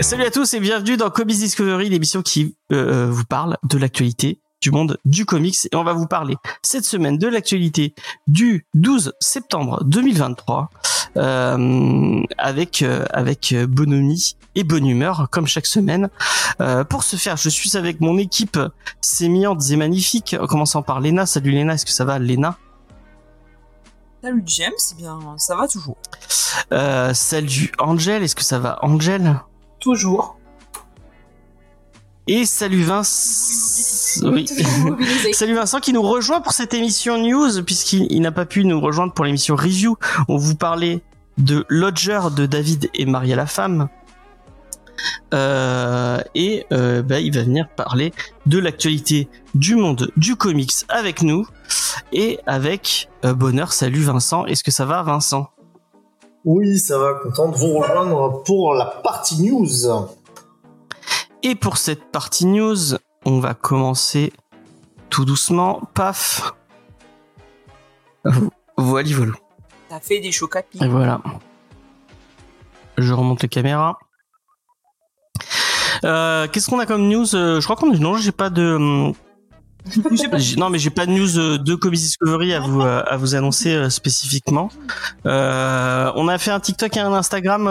Salut à tous et bienvenue dans Comics Discovery, l'émission qui euh, vous parle de l'actualité du monde du comics. Et on va vous parler cette semaine de l'actualité du 12 septembre 2023 euh, avec euh, avec bonhomie et bonne humeur comme chaque semaine. Euh, pour ce faire, je suis avec mon équipe sémillante et magnifique, en commençant par Léna. Salut Léna, est-ce que ça va Léna Salut James, eh bien ça va toujours. euh, Salut Angel, est-ce que ça va Angel? Toujours. Et salut Vince. Oui. Toujours mobilisé. Salut Vincent qui nous rejoint pour cette émission news puisqu'il il n'a pas pu nous rejoindre pour l'émission review. On vous parlait de Lodger de David et Maria la femme. Euh, et euh, bah, il va venir parler de l'actualité du monde du comics avec nous et avec euh, bonheur. Salut Vincent, est-ce que ça va Vincent? Oui, ça va, content de vous rejoindre pour la partie news. Et pour cette partie news, on va commencer tout doucement. Paf. Voilà, voilà. T'as fait des. Et voilà. Je remonte les caméras. Euh, Qu'est-ce qu'on a comme news? Euh, Je crois qu'on non, j'ai pas de hum, non mais j'ai pas de news euh, de Comics Discovery à vous euh, à vous annoncer euh, spécifiquement. Euh, on a fait un TikTok et un Instagram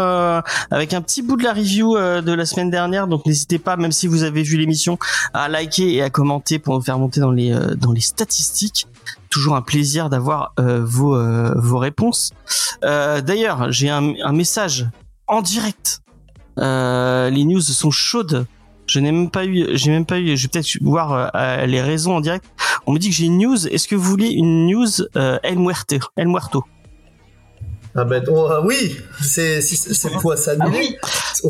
avec un petit bout de la review de la semaine dernière, donc n'hésitez pas, même si vous avez vu l'émission, à liker et à commenter pour nous faire monter dans les dans les statistiques. Toujours un plaisir d'avoir vos vos réponses. D'ailleurs, j'ai un, message en direct. Les news sont chaudes. Je n'ai même pas eu, j'ai même pas eu. Je vais peut-être voir euh, les raisons en direct. On me dit que j'ai une news. Est-ce que vous voulez une news euh, El Muerte, El Muerto? Ah ben oh, ah oui, c'est c'est quoi ça Ah annulé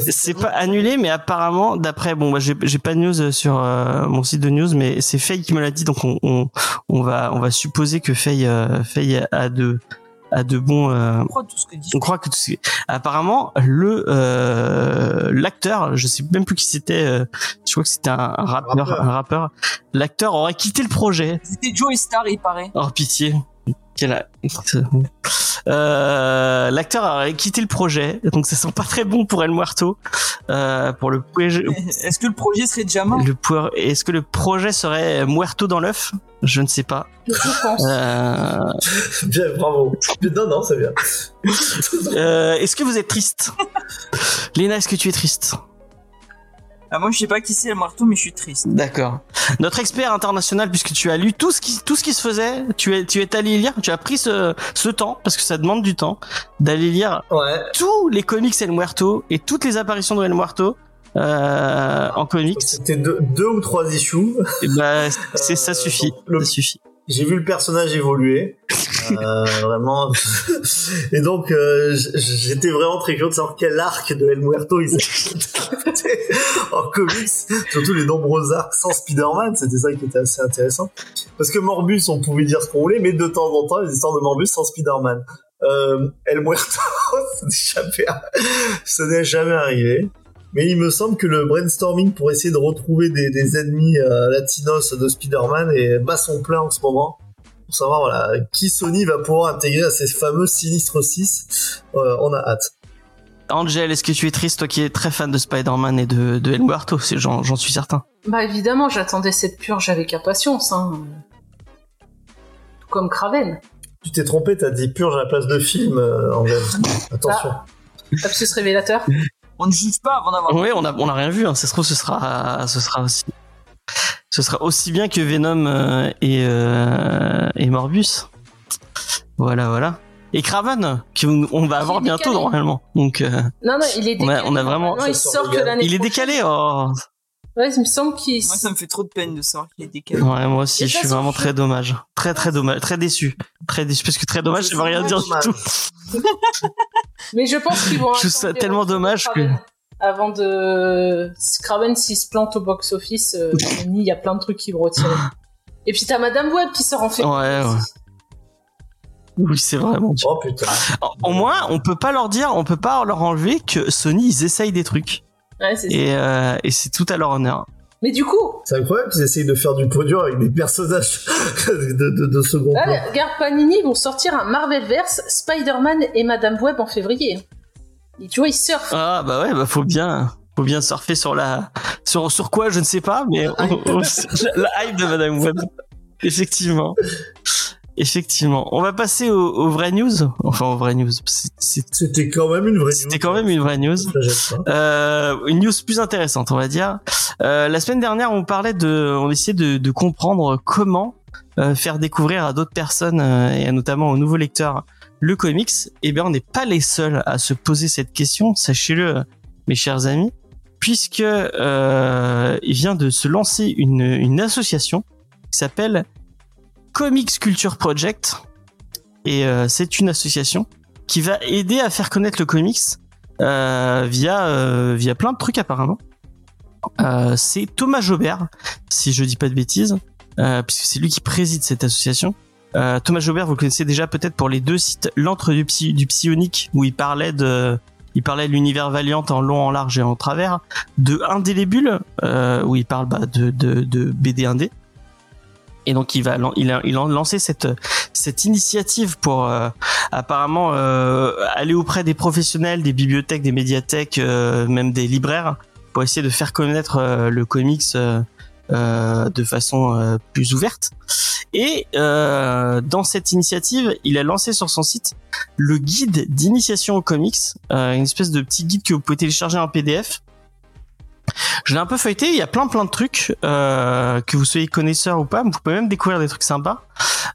C'est pas annulé, mais apparemment, d'après, bon, moi, j'ai j'ai pas de news sur euh, mon site de news, mais c'est Faye qui me l'a dit, donc on, on, on va on va supposer que Faye euh, Faye a de a de bons. euh, Je crois tout ce que dit. on croit que tout ce- apparemment le euh, l'acteur, je sais même plus qui c'était, euh, je crois que c'était un, un rappeur, Rappeur. un rappeur. L'acteur aurait quitté le projet. C'était Joe Star, il paraît. Oh pitié. A- Euh, l'acteur aurait quitté le projet, donc ça sent pas très bon pour El Muerto. Euh, pour le projet, Est-ce que le projet serait déjà mort? le pour- est-ce que le projet serait Muerto dans l'œuf? Je ne sais pas. Je pense. Euh, Bien, bravo. Non, non, c'est bien. euh, est-ce que vous êtes triste? Léna, est-ce que tu es triste? Ah, Moi je sais pas qui c'est le marteau, mais je suis triste. D'accord. Notre expert international, puisque tu as lu tout ce qui, tout ce qui se faisait, tu es, tu es allé lire, tu as pris ce, ce temps, parce que ça demande du temps, d'aller lire Ouais. tous les comics El Muerto et toutes les apparitions de El Muerto euh, en comics. C'était deux, deux ou trois issues. Et bah, c'est, ça Euh, suffit. le- Ça suffit. J'ai vu le personnage évoluer. Euh, vraiment. Et donc, euh, j'étais vraiment très curieux de savoir quel arc de El Muerto ils avaient en comics. Surtout les nombreux arcs sans Spider-Man, c'était ça qui était assez intéressant. Parce que Morbus, on pouvait dire ce qu'on voulait, mais de temps en temps, les histoires de Morbus sans Spider-Man. Euh, El Muerto, ça n'est jamais, ça n'est jamais arrivé. Mais il me semble que le brainstorming pour essayer de retrouver des, des ennemis euh, latinos de Spider-Man est bas son plein en ce moment. Pour savoir voilà, qui Sony va pouvoir intégrer à ces fameux Sinistre 6. Euh, on a hâte. Angel, est-ce que tu es triste, toi qui es très fan de Spider-Man et de, de El Muerto J'en, suis certain. Bah évidemment, j'attendais cette purge avec impatience. Hein. Tout comme Kraven. Tu t'es trompé, t'as dit purge à la place de film, euh, Angèle. Attention. Lapsus révélateur. On ne juge pas avant d'avoir. Oui, on a, on a rien vu. Hein. Ça se trouve, ce sera, ce sera aussi, ce sera aussi bien que Venom euh, et, euh, et Morbus. Voilà, voilà. Et Craven, qu'on on va avoir bientôt normalement. Donc, euh, Non, non, il est On a- décalé. on a vraiment- Non, il sort que l'année il est décalé. Oh. Ouais, il me semble qu'il. Moi ça me fait trop de peine de savoir qu'il est décalé. Ouais, moi aussi, je suis vraiment très dommage, très très dommage, très déçu, très déçu parce que très dommage, ça veut rien dire du tout. Mais je pense qu'ils vont. Je trouve ça tellement dommage que-. Avant de. Kraven, s'il se plante au box-office, euh, Sony, il y a plein de trucs qui vont retirer. Et puis t'as Madame Web qui sort en février. Ouais, ouais. Oui, c'est vraiment. Oh putain. Au moins, on peut pas leur dire, on peut pas leur enlever que Sony ils essayent des trucs Ouais, c'est ça. et, euh, et c'est tout à leur honneur. Mais du coup, C'est incroyable qu'ils essayent de faire du podium avec des personnages de, de, de second plan. là, regarde, Panini vont sortir un Marvelverse, Spider-Man et Madame Web en février. Et tu vois, ils surfent. Ah bah ouais, bah faut bien, faut bien surfer sur la, sur sur quoi, je ne sais pas, mais la, la hype de Madame Web. Effectivement, effectivement. On va passer aux, aux vraies news. Enfin, aux vraies news. C'était quand même une vraie C'était quand même une vraie news. Euh, une news plus intéressante, on va dire. Euh, la semaine dernière, on parlait de, on essayait de, de comprendre comment euh, faire découvrir à d'autres personnes euh, et notamment aux nouveaux lecteurs le comics. Et bien, on n'est pas les seuls à se poser cette question. Sachez-le, mes chers amis, puisque euh, il vient de se lancer une, une association qui s'appelle Comics Culture Project. Et euh, c'est une association qui va aider à faire connaître le comics euh, via euh, via plein de trucs apparemment. Euh, c'est Thomas Jobert, si je dis pas de bêtises, euh, puisque c'est lui qui préside cette association. Euh, Thomas Jobert, vous le connaissez déjà peut-être pour les deux sites L'antre du, psy, du psionique où il parlait de il parlait de l'univers Valiant en long, en large et en travers, de Indélébule euh, où il parle bah, de, de, de BD indé. Et donc il va il a, il a lancé cette cette initiative pour euh, apparemment euh, aller auprès des professionnels, des bibliothèques, des médiathèques, euh, même des libraires, pour essayer de faire connaître euh, le comics euh, de façon plus ouverte. Et dans cette initiative, il a lancé sur son site le guide d'initiation aux comics, une espèce de petit guide que vous pouvez télécharger en PDF. Je l'ai un peu feuilleté, il y a plein plein de trucs, euh, que vous soyez connaisseur ou pas, vous pouvez même découvrir des trucs sympas.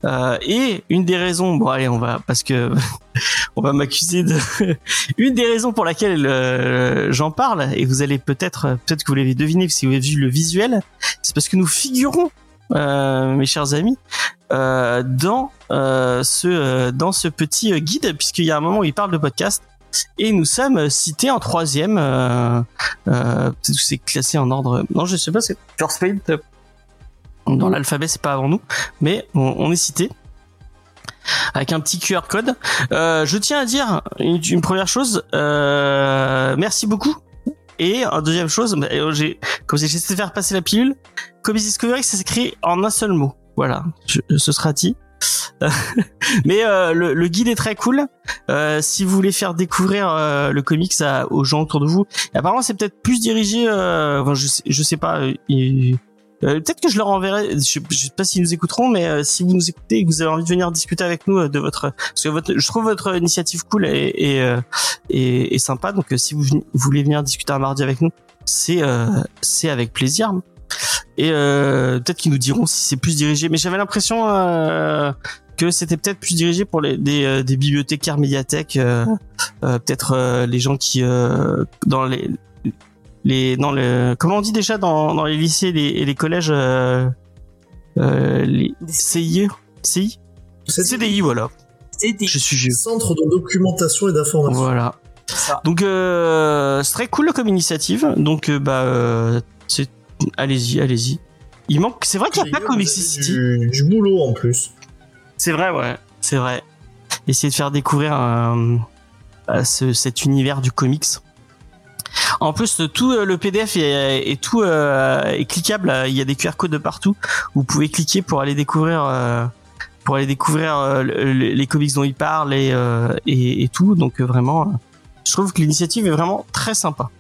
Euh, et une des raisons, bon allez, on va parce que on va m'accuser de une des raisons pour laquelle euh, j'en parle et vous allez peut-être peut-être que vous l'avez deviné si vous avez vu le visuel, c'est parce que nous figurons, euh, mes chers amis, dans ce dans ce petit guide puisqu'il y a un moment où il parle de podcast et nous sommes cités en troisième. Euh, euh, c'est classé en ordre. Non, je sais pas. C'est First euh, Dans l'alphabet, c'est pas avant nous, mais on, est cité avec un petit QR code. Euh, je tiens à dire une, première chose. Euh, merci beaucoup. Et une deuxième chose, bah, euh, j'ai comme j'ai essayé de faire passer la pilule. Comics Discovery, ça s'écrit en un seul mot. Voilà, ce sera dit. Mais euh, le, le guide est très cool. Euh, si vous voulez faire découvrir euh, le comics à- aux gens autour de vous, apparemment c'est peut-être plus dirigé. Euh, enfin, je sais, je sais pas. euh, euh, peut-être que je leur enverrai. Je, je sais pas s'ils nous écouteront, mais euh, si vous nous écoutez et que vous avez envie de venir discuter avec nous euh, de votre, parce que votre, je trouve votre initiative cool et et, et, sympa. Donc si vous veni- voulez venir discuter un mardi avec nous, c'est c'est avec plaisir. Et peut-être qu'ils nous diront si c'est plus dirigé. Mais j'avais l'impression que c'était peut-être plus dirigé pour les, des, euh, des bibliothécaires médiathèques, euh, euh, peut-être euh, les gens qui euh, dans les les dans le comment on dit déjà dans, dans les lycées et les, et les collèges euh, euh, les Des CIE CI CDI voilà. C'est des... je suis Centre de documentation et d'information. voilà. Ça. donc euh, c'est très cool comme initiative. Donc euh, bah euh, c'est allez-y allez-y. Il manque c'est vrai qu'il n'y a pas Comic City. Du, du boulot en plus. C'est vrai, ouais. C'est vrai. Essayer de faire découvrir euh, euh, ce- cet univers du comics. En plus, tout euh, le PDF est, tout euh, est cliquable. Il y a des QR codes de partout. Vous pouvez cliquer pour aller découvrir euh, pour aller découvrir le- le- les comics dont il parle et, et, et tout. Donc vraiment, je trouve que l'initiative est vraiment très sympa.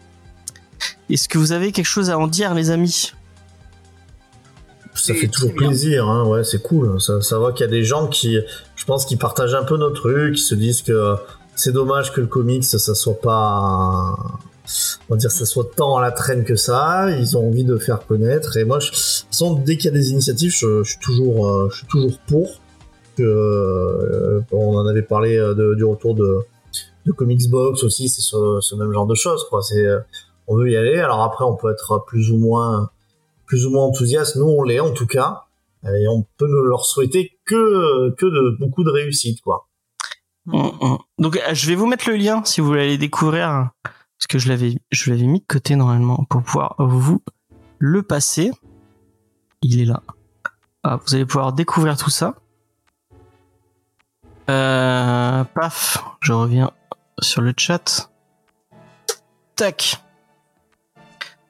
Est-ce que vous avez quelque chose à en dire, les amis? Ça fait toujours plaisir, hein, ouais, c'est cool. Ça, ça voit qu'il y a des gens qui, je pense, qui partagent un peu nos trucs, qui se disent que c'est dommage que le comics, ça soit pas, on va dire, ça soit tant à la traîne que ça. Ils ont envie de faire connaître. Et moi, je, de toute façon, dès qu'il y a des initiatives, je, je suis toujours, euh, je suis toujours pour. Que, euh, on en avait parlé euh, de- du retour de, de Comics Box aussi, c'est ce, ce même genre de choses, quoi. C'est, euh, on veut y aller. Alors après, on peut être plus ou moins plus ou moins enthousiastes. Nous, on l'est en tout cas. Et on peut ne leur souhaiter que, beaucoup de réussite, quoi. Mm, mm. Donc euh, je vais vous mettre le lien si vous voulez aller découvrir parce que je l'avais mis de côté normalement pour pouvoir vous le passer. Il est là. Ah, vous allez pouvoir découvrir tout ça. Euh, paf, je reviens sur le chat. Tac.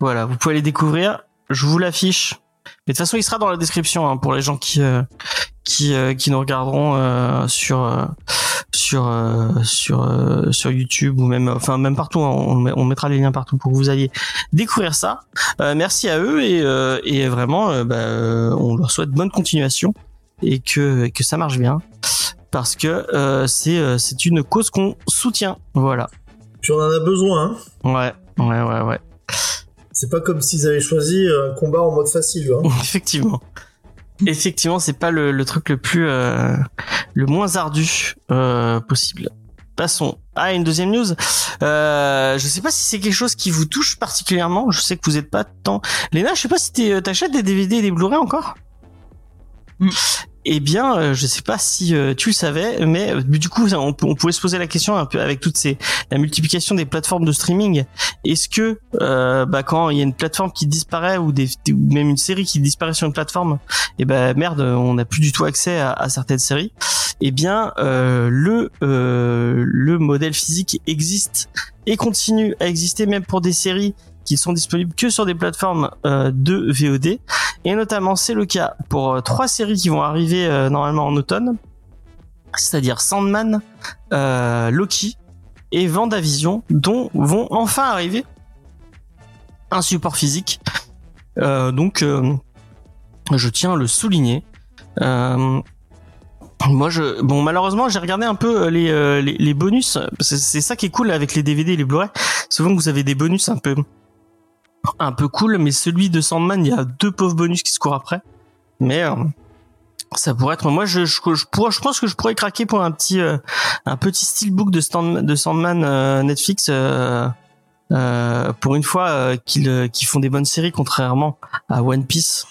Voilà, vous pouvez les découvrir. Je vous l'affiche. Mais de toute façon, il sera dans la description hein, pour les gens qui euh, qui euh, qui nous regarderont euh, sur euh, sur euh, sur euh, sur YouTube ou même enfin même partout. hein. on, met- on mettra les liens partout pour que vous alliez découvrir ça. Euh, merci à eux et euh, et vraiment, bah, on leur souhaite bonne continuation et que et que ça marche bien parce que euh, c'est euh, c'est une cause qu'on soutient. Voilà. Puis on en a besoin. Hein. Ouais, ouais, ouais, ouais. C'est pas comme s'ils avaient choisi un combat en mode facile. Hein. Effectivement. Effectivement, c'est pas le, le truc le plus euh, le moins ardu euh, possible. Passons à une deuxième news. Euh, je sais pas si c'est quelque chose qui vous touche particulièrement. Je sais que vous êtes pas tant. Léna, je sais pas si t'es- euh, t'achètes des DVD et des Blu-ray encore? Mm. Eh bien, euh, je sais pas si euh, tu le savais, mais euh, du coup, on, pouvait se poser la question un peu avec toutes ces la multiplication des plateformes de streaming. Est-ce que bah, quand il y a une plateforme qui disparaît ou, même une série qui disparaît sur une plateforme, et ben merde, on n'a plus du tout accès à, certaines séries. Eh bien, le modèle physique existe et continue à exister même pour des séries qui sont disponibles que sur des plateformes euh, de VOD. Et notamment, c'est le cas pour euh, trois séries qui vont arriver euh, normalement en automne, c'est-à-dire Sandman, Loki et Vendavision, dont vont enfin arriver un support physique. Donc, je tiens à le souligner. Moi, je bon malheureusement, j'ai regardé un peu les les, les bonus. C'est ça qui est cool avec les DVD et les Blu-ray. Souvent, vous avez des bonus un peu un peu cool, mais celui de Sandman, il y a deux pauvres bonus qui se courent après. Mais euh, ça pourrait être. Moi, je je, je, pourrais- je pense que je pourrais craquer pour un petit euh, un petit steelbook de de Sandman euh, Netflix. pour une fois qu'ils font des bonnes séries contrairement à One Piece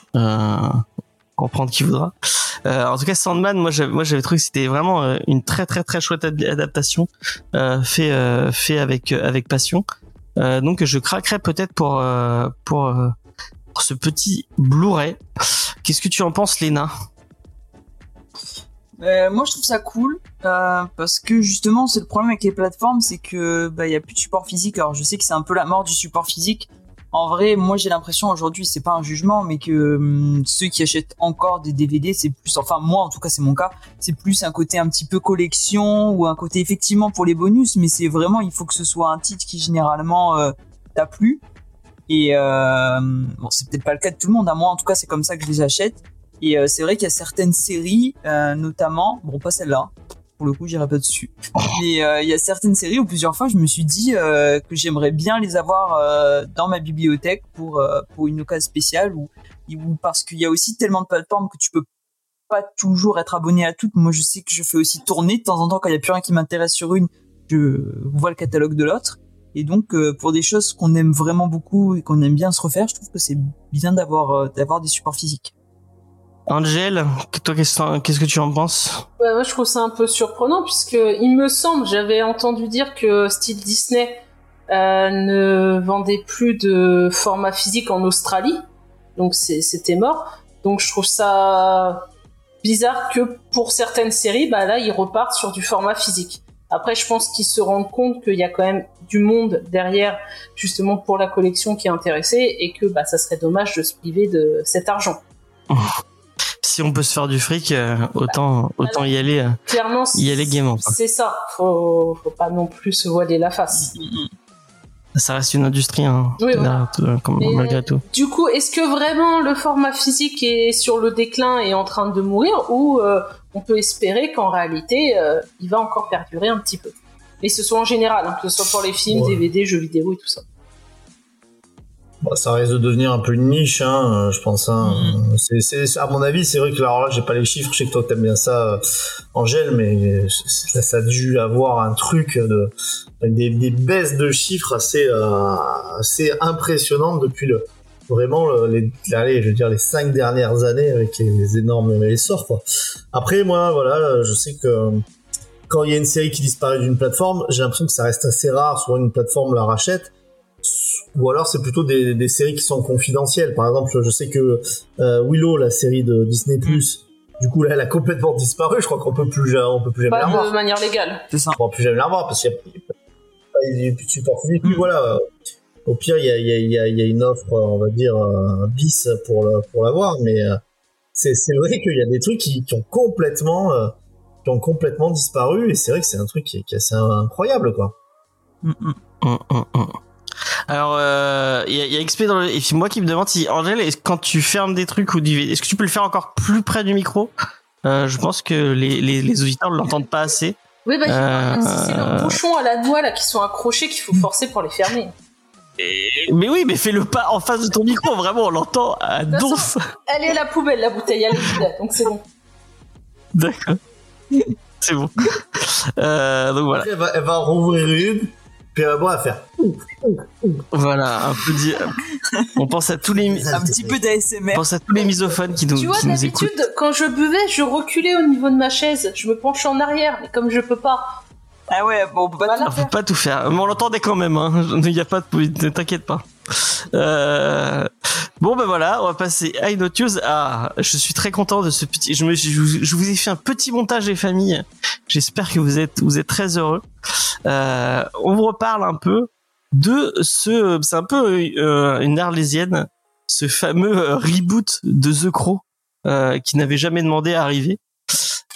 comprendre qui voudra en tout cas Sandman moi j'avais trouvé que c'était vraiment une très très très chouette ad- adaptation fait fait avec avec passion euh, donc je craquerais peut-être pour euh, pour, euh, pour ce petit Blu-ray qu'est-ce que tu en penses Léna? Moi, je trouve ça cool parce que justement, c'est le problème avec les plateformes, c'est que bah il y a plus de support physique. Alors, je sais que c'est un peu la mort du support physique. En vrai, moi, j'ai l'impression aujourd'hui, c'est pas un jugement, mais que hum, ceux qui achètent encore des DVD, c'est plus, enfin moi, en tout cas, c'est mon cas, c'est plus un côté un petit peu collection ou un côté effectivement pour les bonus, mais c'est vraiment, il faut que ce soit un titre qui généralement euh, t'a plu. Et euh, bon, c'est peut-être pas le cas de tout le monde. À moi, en tout cas, c'est comme ça que je les achète. Et euh, c'est vrai qu'il y a certaines séries, notamment, bon pas celle-là, pour le coup j'irai pas dessus, mais euh, il y a certaines séries où plusieurs fois je me suis dit euh, que j'aimerais bien les avoir euh, dans ma bibliothèque pour euh, pour une occasion spéciale ou, ou parce qu'il y a aussi tellement de plateformes que tu peux pas toujours être abonné à toutes. Moi je sais que je fais aussi tourner de temps en temps quand il y a plus rien qui m'intéresse sur une, je vois le catalogue de l'autre. Et donc euh, pour des choses qu'on aime vraiment beaucoup et qu'on aime bien se refaire, je trouve que c'est bien d'avoir d'avoir des supports physiques. Angel toi qu'est-ce que tu en penses Ouais, moi, je trouve ça un peu surprenant puisque il me semble, j'avais entendu dire que style Disney euh, ne vendait plus de format physique en Australie, donc c'était mort. Donc je trouve ça bizarre que pour certaines séries, bah là, ils repartent sur du format physique. Après, je pense qu'ils se rendent compte qu'il y a quand même du monde derrière, justement pour la collection qui est intéressée, et que bah ça serait dommage de se priver de cet argent. Si on peut se faire du fric euh, autant autant y aller euh, Clairement, y aller gaiement. C'est ça. Faut, faut pas non plus se voiler la face. ça reste une industrie hein, Oui, voilà. derrière tout, euh, comme- Mais- malgré tout Du coup, est-ce que vraiment le format physique est sur le déclin et en train de mourir ou euh, on peut espérer qu'en réalité euh, il va encore perdurer un petit peu? Et ce soit en général, hein, que ce soit pour les films, Ouais. DVD, jeux vidéo et tout ça. Bah, ça risque de devenir un peu une niche, hein, euh, je pense. Hein. Mhm. C'est- à mon avis, c'est vrai que là, alors là, j'ai pas les chiffres. Je sais que toi, t'aimes bien ça, euh, Angèle, mais ça, ça a dû avoir un truc de des, des baisses de chiffres assez euh, assez impressionnantes depuis le vraiment le- les allez, je veux dire les cinq dernières années avec les énormes essors quoi. Après moi voilà, je sais que quand il y a une série qui disparaît d'une plateforme, j'ai l'impression que ça reste assez rare. Souvent une plateforme la rachète ou alors c'est plutôt des, des séries qui sont confidentielles. Par exemple, je sais que euh, Willow, la série de Disney+, Du coup, là, elle a complètement disparu. Je crois qu'on peut plus, on peut plus jamais la Pas revoir. de manière légale. C'est ça. On peut plus jamais la revoir parce qu'il y a, il y a plus de support. Puis Mm. voilà. euh, Au pire, il y a, il y, a, il y, a, il y a une offre, euh, on va dire, euh, bis pour, le, pour l'avoir. Mais euh, c'est, c'est vrai qu'il y a des trucs qui, qui ont complètement, euh, qui ont complètement disparu. Et c'est vrai que c'est un truc qui est, qui est assez incroyable, quoi. Mm, Alors, euh, il y, a- il y a XP dans le, et puis moi qui me demande si, Angèle, est-ce quand tu fermes des trucs ou du, est-ce que tu peux le faire encore plus près du micro? Euh, je pense que les, les, les auditeurs ne l'entendent pas assez. Oui, bah, Euh, c'est le bouchon à la noix là qui sont accrochés qu'il faut forcer pour les fermer. Mais oui, mais fais-le pas en face de ton micro, vraiment, on l'entend à donf. Elle est à la poubelle, la bouteille, elle est vide, donc c'est bon. D'accord. C'est bon. Euh, donc voilà. Après, elle va, elle va en rouvrir une. Puis boire à faire. Voilà, un peu dit. On pense à tous les, Un petit peu d'ASMR. on pense à tous les misophones qui nous, tu vois, d'habitude, quand je buvais, je reculais au niveau de ma chaise. Je me penchais en arrière, mais comme je peux pas. Ah ouais, bon, on peut pas Voilà. On peut pas tout faire, mais on l'entendait quand même. Hein. Il y a pas de, ne t'inquiète pas. Euh... Bon ben voilà, on va passer à une autre news. Ah, je suis très content de ce petit. Je, me, je, vous- ai fait un petit montage des familles. J'espère que vous êtes vous êtes très heureux. Euh, on vous reparle un peu de ce. C'est un peu euh, une arlésienne, ce fameux reboot de The Crow euh, qui n'avait jamais demandé à arriver.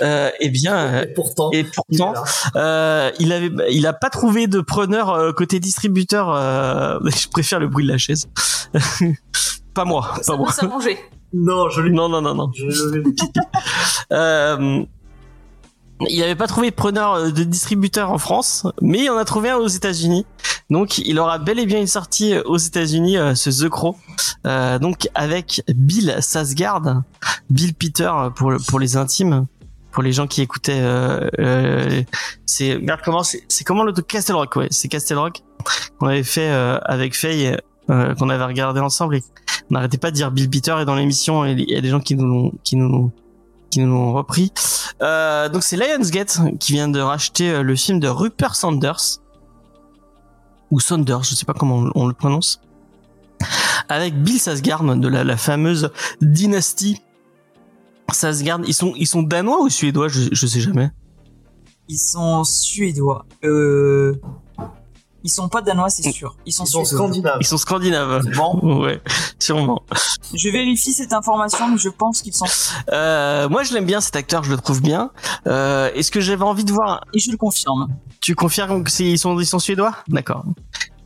Euh, eh bien, euh, Et pourtant, et il pourtant, là. euh, il avait, il a pas trouvé de preneur euh, côté distributeur. euh, je préfère le bruit de la chaise. pas moi, Ça pas moi. peut s'arranger. Non, je lui. Non, non, non, non. Je vais. Euh, il avait pas trouvé de preneur euh, de distributeur en France, mais il en a trouvé un aux États-Unis. Donc, il aura bel et bien une sortie euh, aux États-Unis, euh, ce The Crow. Euh, donc, avec Bill Sasgard, Bill Peter euh, pour le- pour les intimes, pour les gens qui écoutaient. Euh, euh, c'est merde comment c'est comment le Castle Rock ouais, c'est Castle Rock qu'on avait fait euh, avec Faye, euh, qu'on avait regardé ensemble et on n'arrêtait pas de dire Bill Peter et dans l'émission il y a des gens qui nous qui nous qui nous l'ont repris. Euh, donc c'est Lionsgate qui vient de racheter euh, le film de Rupert Sanders ou Saunders, je sais pas comment on, le prononce, avec Bill Sasgard de la, la fameuse dynastie Sasgard. Ils sont ils sont danois ou suédois, je, je sais jamais. Ils sont suédois. Euh... Ils sont pas danois, c'est sûr. Ils sont Ils sont scandinaves. Ils sont scandinaves. Bon, Ouais, sûrement. je vérifie cette information, mais je pense qu'ils sont. Euh, moi, je l'aime bien cet acteur, je le trouve bien. Euh, Est-ce que j'avais envie de voir Et je le confirme. Tu confirmes que c'est ils sont ils sont suédois? D'accord.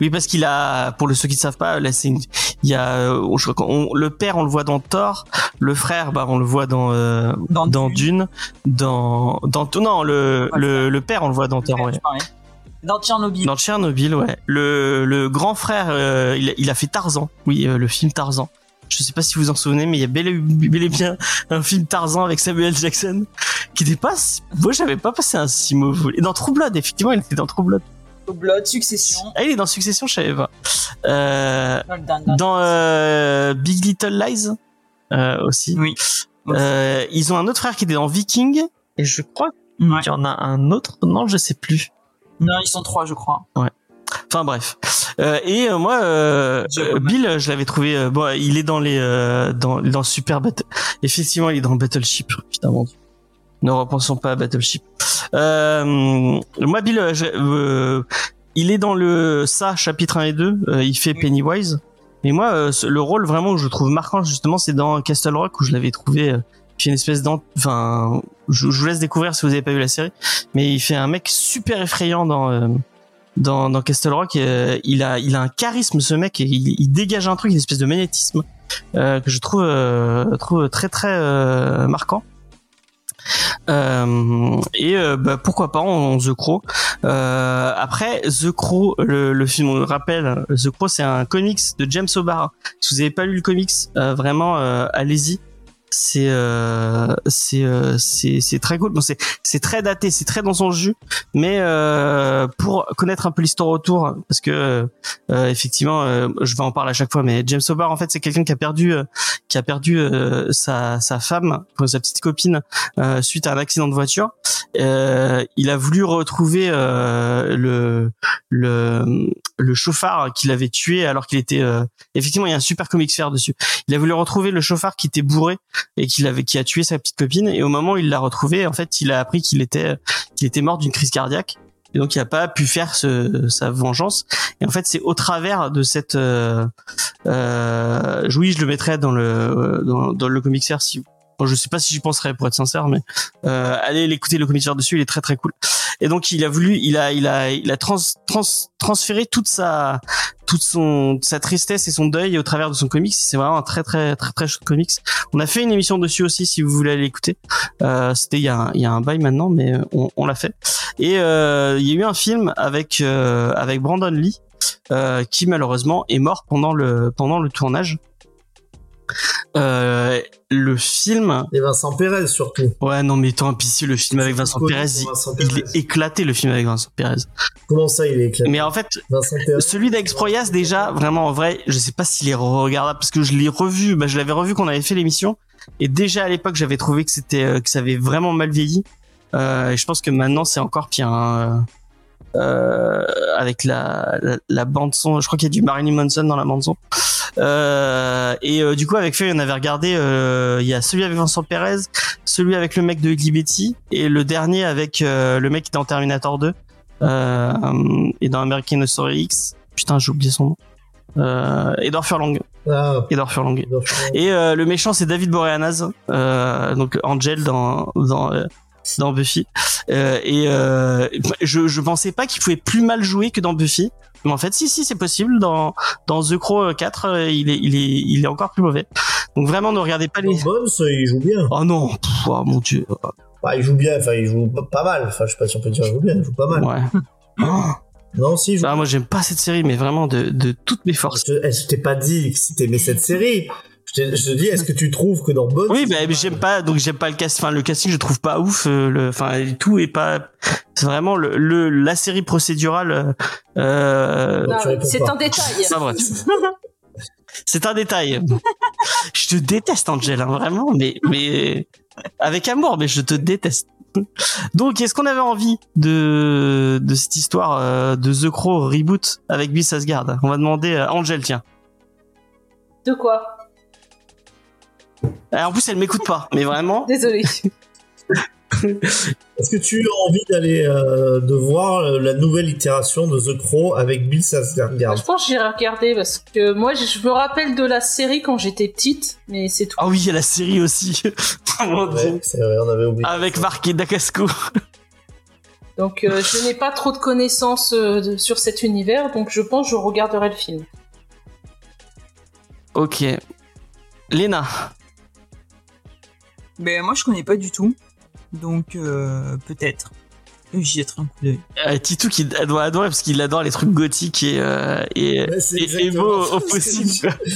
Oui, parce qu'il a, pour le ceux qui ne savent pas, là c'est une- il y a, euh, je crois qu'on- le père on le voit dans Thor, le frère bah on le voit dans euh, Dans dans Dune. Dans dans non le Ouais, le, le père on le voit dans Thor, ouais. Dans Tchernobyl. Dans Tchernobyl, ouais. Le le grand frère, euh, il, a, il a fait Tarzan, oui, euh, le film Tarzan. Je sais pas si vous vous en souvenez, mais il y a bel et, bel et bien un film Tarzan avec Samuel Jackson qui dépasse. Moi, j'avais pas passé un si mauvais. Et dans True Blood, effectivement, il était dans True Blood. Blood, Succession. Ah, il est dans Succession, je savais pas. Euh, Dans euh, Big Little Lies euh, aussi. Oui. Euh, ils ont un autre frère qui était dans Viking et je crois Ouais. qu'il y en a un autre. Non, je sais plus. Non, ils sont trois, je crois. Enfin bref. Euh, et euh, moi, euh, euh, Bill, je l'avais trouvé. euh, bon, il est dans les euh, dans dans Super Battle. Effectivement, il est dans Battleship. Putain mon dieu. Ne repensons pas à Battleship. Euh, moi, Bill, euh, je- euh, il est dans le ça chapitre 1 et 2. euh, il fait. Pennywise. Et moi, euh, le rôle vraiment où je trouve marquant justement, c'est dans Castle Rock où je l'avais trouvé. Euh, fait une espèce d'ent. Enfin, je, je vous laisse découvrir si vous avez pas vu la série. Mais il fait un mec super effrayant dans. euh, dans, dans Castle Rock, euh, il a il a un charisme ce mec, et il, il dégage un truc, une espèce de magnétisme euh, que je trouve euh, trouve très très euh, marquant. Euh, et euh, bah, pourquoi pas en, The Crow. Euh, après The Crow, le, le film on le rappelle, The Crow c'est un comics de James O'Barr. Si vous avez pas lu le comics, euh, vraiment euh, allez-y. C'est euh, c'est euh, c'est très cool. Bon, c'est c'est très daté, c'est très dans son jus, mais euh, pour connaître un peu l'histoire autour, parce que euh, effectivement, euh, je vais en parler à chaque fois, mais James O'Barr en fait c'est quelqu'un qui a perdu, euh, qui a perdu sa, sa femme, sa petite copine, suite à un accident de voiture. Il a voulu retrouver le le le chauffard qu'il avait tué alors qu'il était effectivement il y a un super comic faire dessus. Il a voulu retrouver le chauffard qui était bourré et qui avait qui a tué sa petite copine. Et au moment où il l'a retrouvé en fait il a appris qu'il était qu'il était mort d'une crise cardiaque. Et donc il a pas pu faire ce, sa vengeance. Et en fait c'est au travers de cette euh, euh, oui je le mettrai dans le dans, dans le comic si Bon, je sais pas si j'y penserais pour être sincère, mais euh, allez l'écouter le commissaire dessus, il est très très cool. Et donc il a voulu, il a, il a, il a trans, trans, transféré toute sa, toute son, sa tristesse et son deuil au travers de son comics. C'est vraiment un très très très très chouette comics. On a fait une émission dessus aussi, si vous voulez aller l'écouter. Euh, C'était il y a, il y a un bail maintenant, mais on, on l'a fait. Et euh, il y a eu un film avec euh, avec Brandon Lee. euh, qui malheureusement est mort pendant le pendant le tournage. Euh, le film Et Vincent Pérez surtout. Ouais, non, mais tant pis si le film avec Vincent Pérez, il, est éclaté le film avec Vincent Pérez. Comment ça, il est éclaté? Mais en fait, celui d'Alex Proyas déjà, vraiment en vrai, je sais pas s'il est regardable parce que je l'ai revu, bah je l'avais revu quand on avait fait l'émission et déjà à l'époque j'avais trouvé que c'était euh, que ça avait vraiment mal vieilli. Euh, et je pense que maintenant c'est encore pire. hein. Euh, avec la, la, la bande son, je crois qu'il y a du Marilyn Manson dans la bande son. Euh, et euh, du coup avec Feuille on avait regardé, euh, il y a celui avec Vincent Pérez, celui avec le mec de Betty et le dernier avec euh, le mec dans Terminator 2 euh, et dans American Story X. Putain j'ai oublié son nom. Euh, Edward Furlong. Ah, Edward Furlong. Et euh, le méchant c'est David Boreanaz, euh, donc Angel dans dans euh, dans Buffy. Euh, et euh, je je pensais pas qu'il pouvait plus mal jouer que dans Buffy, mais en fait si si c'est possible dans dans The Crow 4 euh, il est il est il est encore plus mauvais. Donc vraiment ne regardez pas les. Bones, il joue bien. Oh non, pff, oh mon dieu. Bah, il joue bien, enfin, il joue pas- mal. Enfin, je sais pas si on peut dire il joue bien, il joue pas mal. Ouais. Non, si, joue Ah, moi j'aime pas cette série, mais vraiment de de toutes mes forces. Je, je t'ai pas dit que t'aimais cette série. Je, te dis, est-ce que tu trouves que dans Bones. Oui, bah, j'aime pas, donc j'aime pas le cast, enfin, le casting, je trouve pas ouf, euh, le, enfin, tout est pas, c'est vraiment le, le, la série procédurale, euh, c'est un détail. C'est un détail. je te déteste, Angel, hein, vraiment, mais, mais, avec amour, mais je te déteste. Donc, est-ce qu'on avait envie de, de cette histoire euh, de The Crow reboot avec Bill Asgard? On va demander à Angel, tiens. De quoi? En plus, elle m'écoute pas, mais vraiment. Désolée. Est-ce que tu as envie d'aller euh, de voir euh, la nouvelle itération de The Crow avec Bill Skarsgård Je pense que j'irai regarder parce que moi je me rappelle de la série quand j'étais petite, mais c'est tout. Ah oui, il y a la série aussi. Ouais, c'est vrai, on avait oublié. Avec Marc et Dacasco. Donc euh, je n'ai pas trop de connaissances euh, de- sur cet univers, donc je pense que je regarderai le film. Ok. Léna. Mais moi, je connais pas du tout. Donc, euh, peut-être. J'y jetterai un coup d'œil. Euh, Titou qui doit adorer parce qu'il adore les trucs gothiques et, euh, et, Ouais, c'est et, et exactement beaux ça. au possible.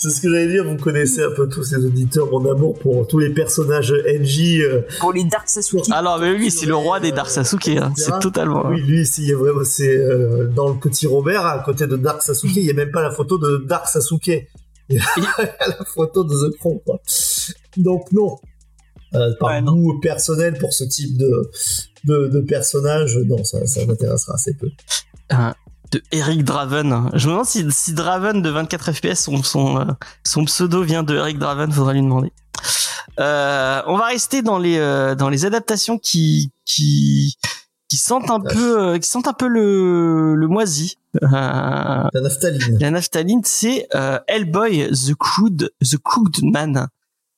C'est ce que j'allais dire, vous connaissez un peu tous ces auditeurs, mon amour pour tous les personnages NJ. euh, Pour les Dark Sasuke. Alors, mais oui, c'est le roi des Dark Sasuke. Hein. C'est totalement. Oui, lui, y a vraiment, c'est euh, dans le petit Robert, à côté de Dark Sasuke, il y a même pas la photo de Dark Sasuke. Il y a la photo de The Crow, quoi. Donc, non. Euh, par Ouais, non. goût personnel pour ce type de, de, de personnage, non, ça, ça m'intéressera assez peu. Euh, de Eric Draven. Je me demande si, si Draven de 24 FPS, son, son, euh, son pseudo vient de Eric Draven, faudra lui demander. Euh, on va rester dans les, euh, dans les adaptations qui, qui, qui sentent un peu, euh, qui sentent un peu le, le moisi. La naphtaline. la naphtaline, c'est euh, Hellboy, The Cooked, The Cooked Man.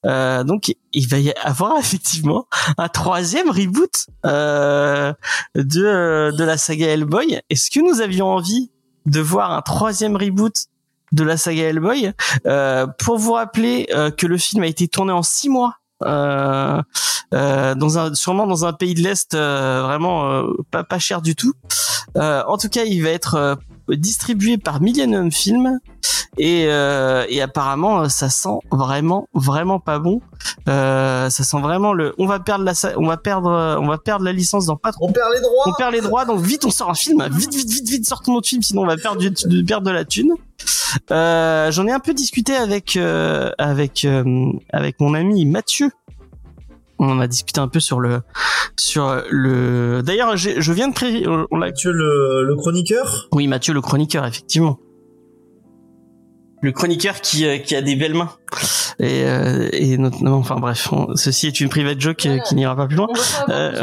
Euh, donc, il va y avoir effectivement un troisième reboot euh, de euh, de la saga Hellboy. Est-ce que nous avions envie de voir un troisième reboot de la saga Hellboy? Euh, Pour vous rappeler que le film a été tourné en six mois. Euh, euh, dans un sûrement dans un pays de l'est euh, vraiment euh, pas pas cher du tout. En tout cas, il va être distribué par Millennium Film et, euh, et apparemment ça sent vraiment vraiment pas bon. Euh, ça sent vraiment le. On va perdre la on va perdre on va perdre la licence dans pas trop. On perd les droits. On perd les droits donc vite on sort un film vite vite vite vite sortons notre film sinon on va perdre du, perdre de la thune. Euh, J'en ai un peu discuté avec euh, avec euh, avec mon ami Mathieu on a discuté un peu sur le sur le d'ailleurs je viens de créer on Mathieu le, le chroniqueur? Oui Mathieu le chroniqueur effectivement. Le chroniqueur qui, euh, qui a des belles mains. Et, euh, et notamment enfin bref ceci est une private joke euh, qui n'ira pas plus loin. Euh,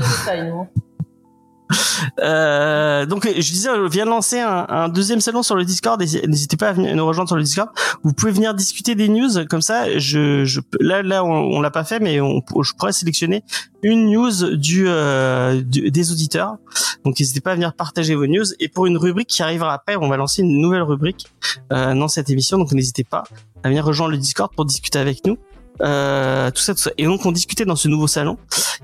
donc je disais, je viens de lancer un, un, deuxième salon sur le Discord. N'hésitez pas à venir nous rejoindre sur le Discord. Vous pouvez venir discuter des news comme ça. Je, je là, là, on, on l'a pas fait, mais on, je pourrais sélectionner une news du, euh, des auditeurs. Donc n'hésitez pas à venir partager vos news. Et pour une rubrique qui arrivera après, on va lancer une nouvelle rubrique euh, dans cette émission. Donc n'hésitez pas à venir rejoindre le Discord pour discuter avec nous. Euh, tout ça, tout ça. Et donc on discutait dans ce nouveau salon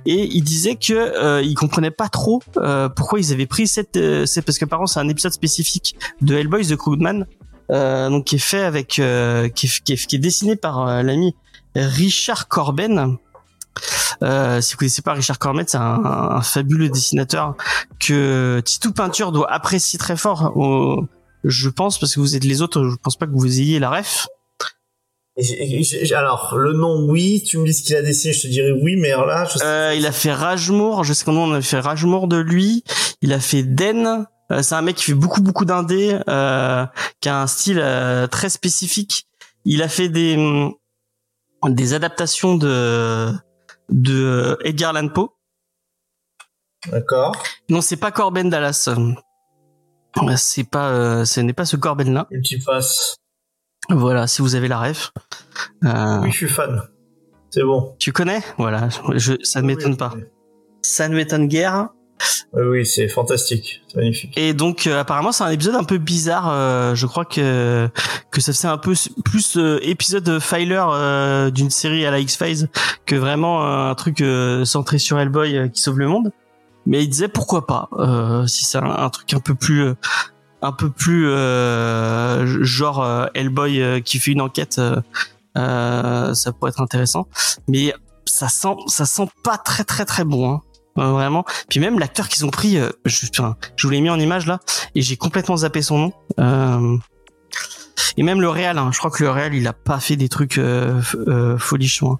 et il disait que euh, il comprenait pas trop euh, pourquoi ils avaient pris cette, euh, c'est parce que par c'est un épisode spécifique de Hellboy The Crowdman, euh, donc qui est fait avec, euh, qui est, qui, est, dessiné par l'ami Richard Corben. Euh, si vous connaissez pas Richard Corben, c'est un, un, fabuleux dessinateur que Titou Peinture doit apprécier très fort. Au, je pense parce que vous êtes les autres, je pense pas que vous ayez la ref alors, le nom, oui. Tu me dis ce qu'il a dessiné, je te dirais oui, mais alors là, je sais euh, il a fait Ragemour. Je sais qu'on a fait Ragemour de lui. Il a fait Den. Euh, c'est un mec qui fait beaucoup, beaucoup d'indés, euh, qui a un style euh, très spécifique. Il a fait des, mm, des adaptations de, de Edgar Allan Poe. D'accord. Non, c'est pas Corben Dallas. C'est pas, ce n'est pas ce Corben là. Voilà, si vous avez la ref. Euh... Oui, je suis fan. C'est bon. Tu connais? Voilà, je, ça ne m'étonne pas. Ça ne m'étonne guère. Oui, oui, c'est fantastique, c'est magnifique. Et donc, euh, apparemment, c'est un épisode un peu bizarre. Euh, je crois que que ça fait un peu plus euh, épisode filer euh, d'une série à la X Files que vraiment un truc centré sur Hellboy qui sauve le monde. Mais il disait pourquoi pas si c'est un, un, truc un peu plus un peu plus euh, genre euh, Hellboy euh, qui fait une enquête, ça pourrait être intéressant. Mais ça sent, ça sent pas très très très bon. Hein. vraiment. Puis même l'acteur qu'ils ont pris, je, vous l'ai mis en image là, et j'ai complètement zappé son nom. Et même le réel, hein, je crois que le réel, il a pas fait des trucs folichons.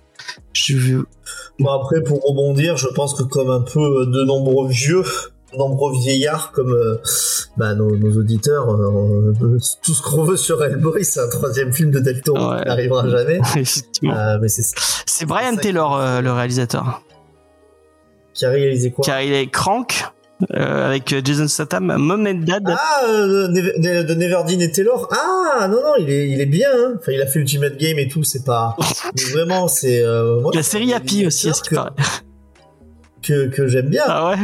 Je... Bon après, pour rebondir, je pense que comme un peu de nombreux vieux, nombreux vieillards comme euh, bah, nos, nos, auditeurs. Euh, tout ce qu'on veut sur Hellboy, c'est un troisième film de Del Toro ouais. qui n'arrivera jamais. euh, mais c'est, Brian Taylor, le réalisateur. Qui a réalisé quoi? Qui a réalisé Crank. Euh, avec Jason Statham, Mom and Dad. Ah, euh, de Neverdeen et Taylor. Ah, non, non, il est, il est bien. Hein. Enfin, il a fait Ultimate Game et tout. C'est pas. Mais vraiment, c'est. Euh, La série Happy aussi, à ce paraît. Que, que j'aime bien. Ah ouais?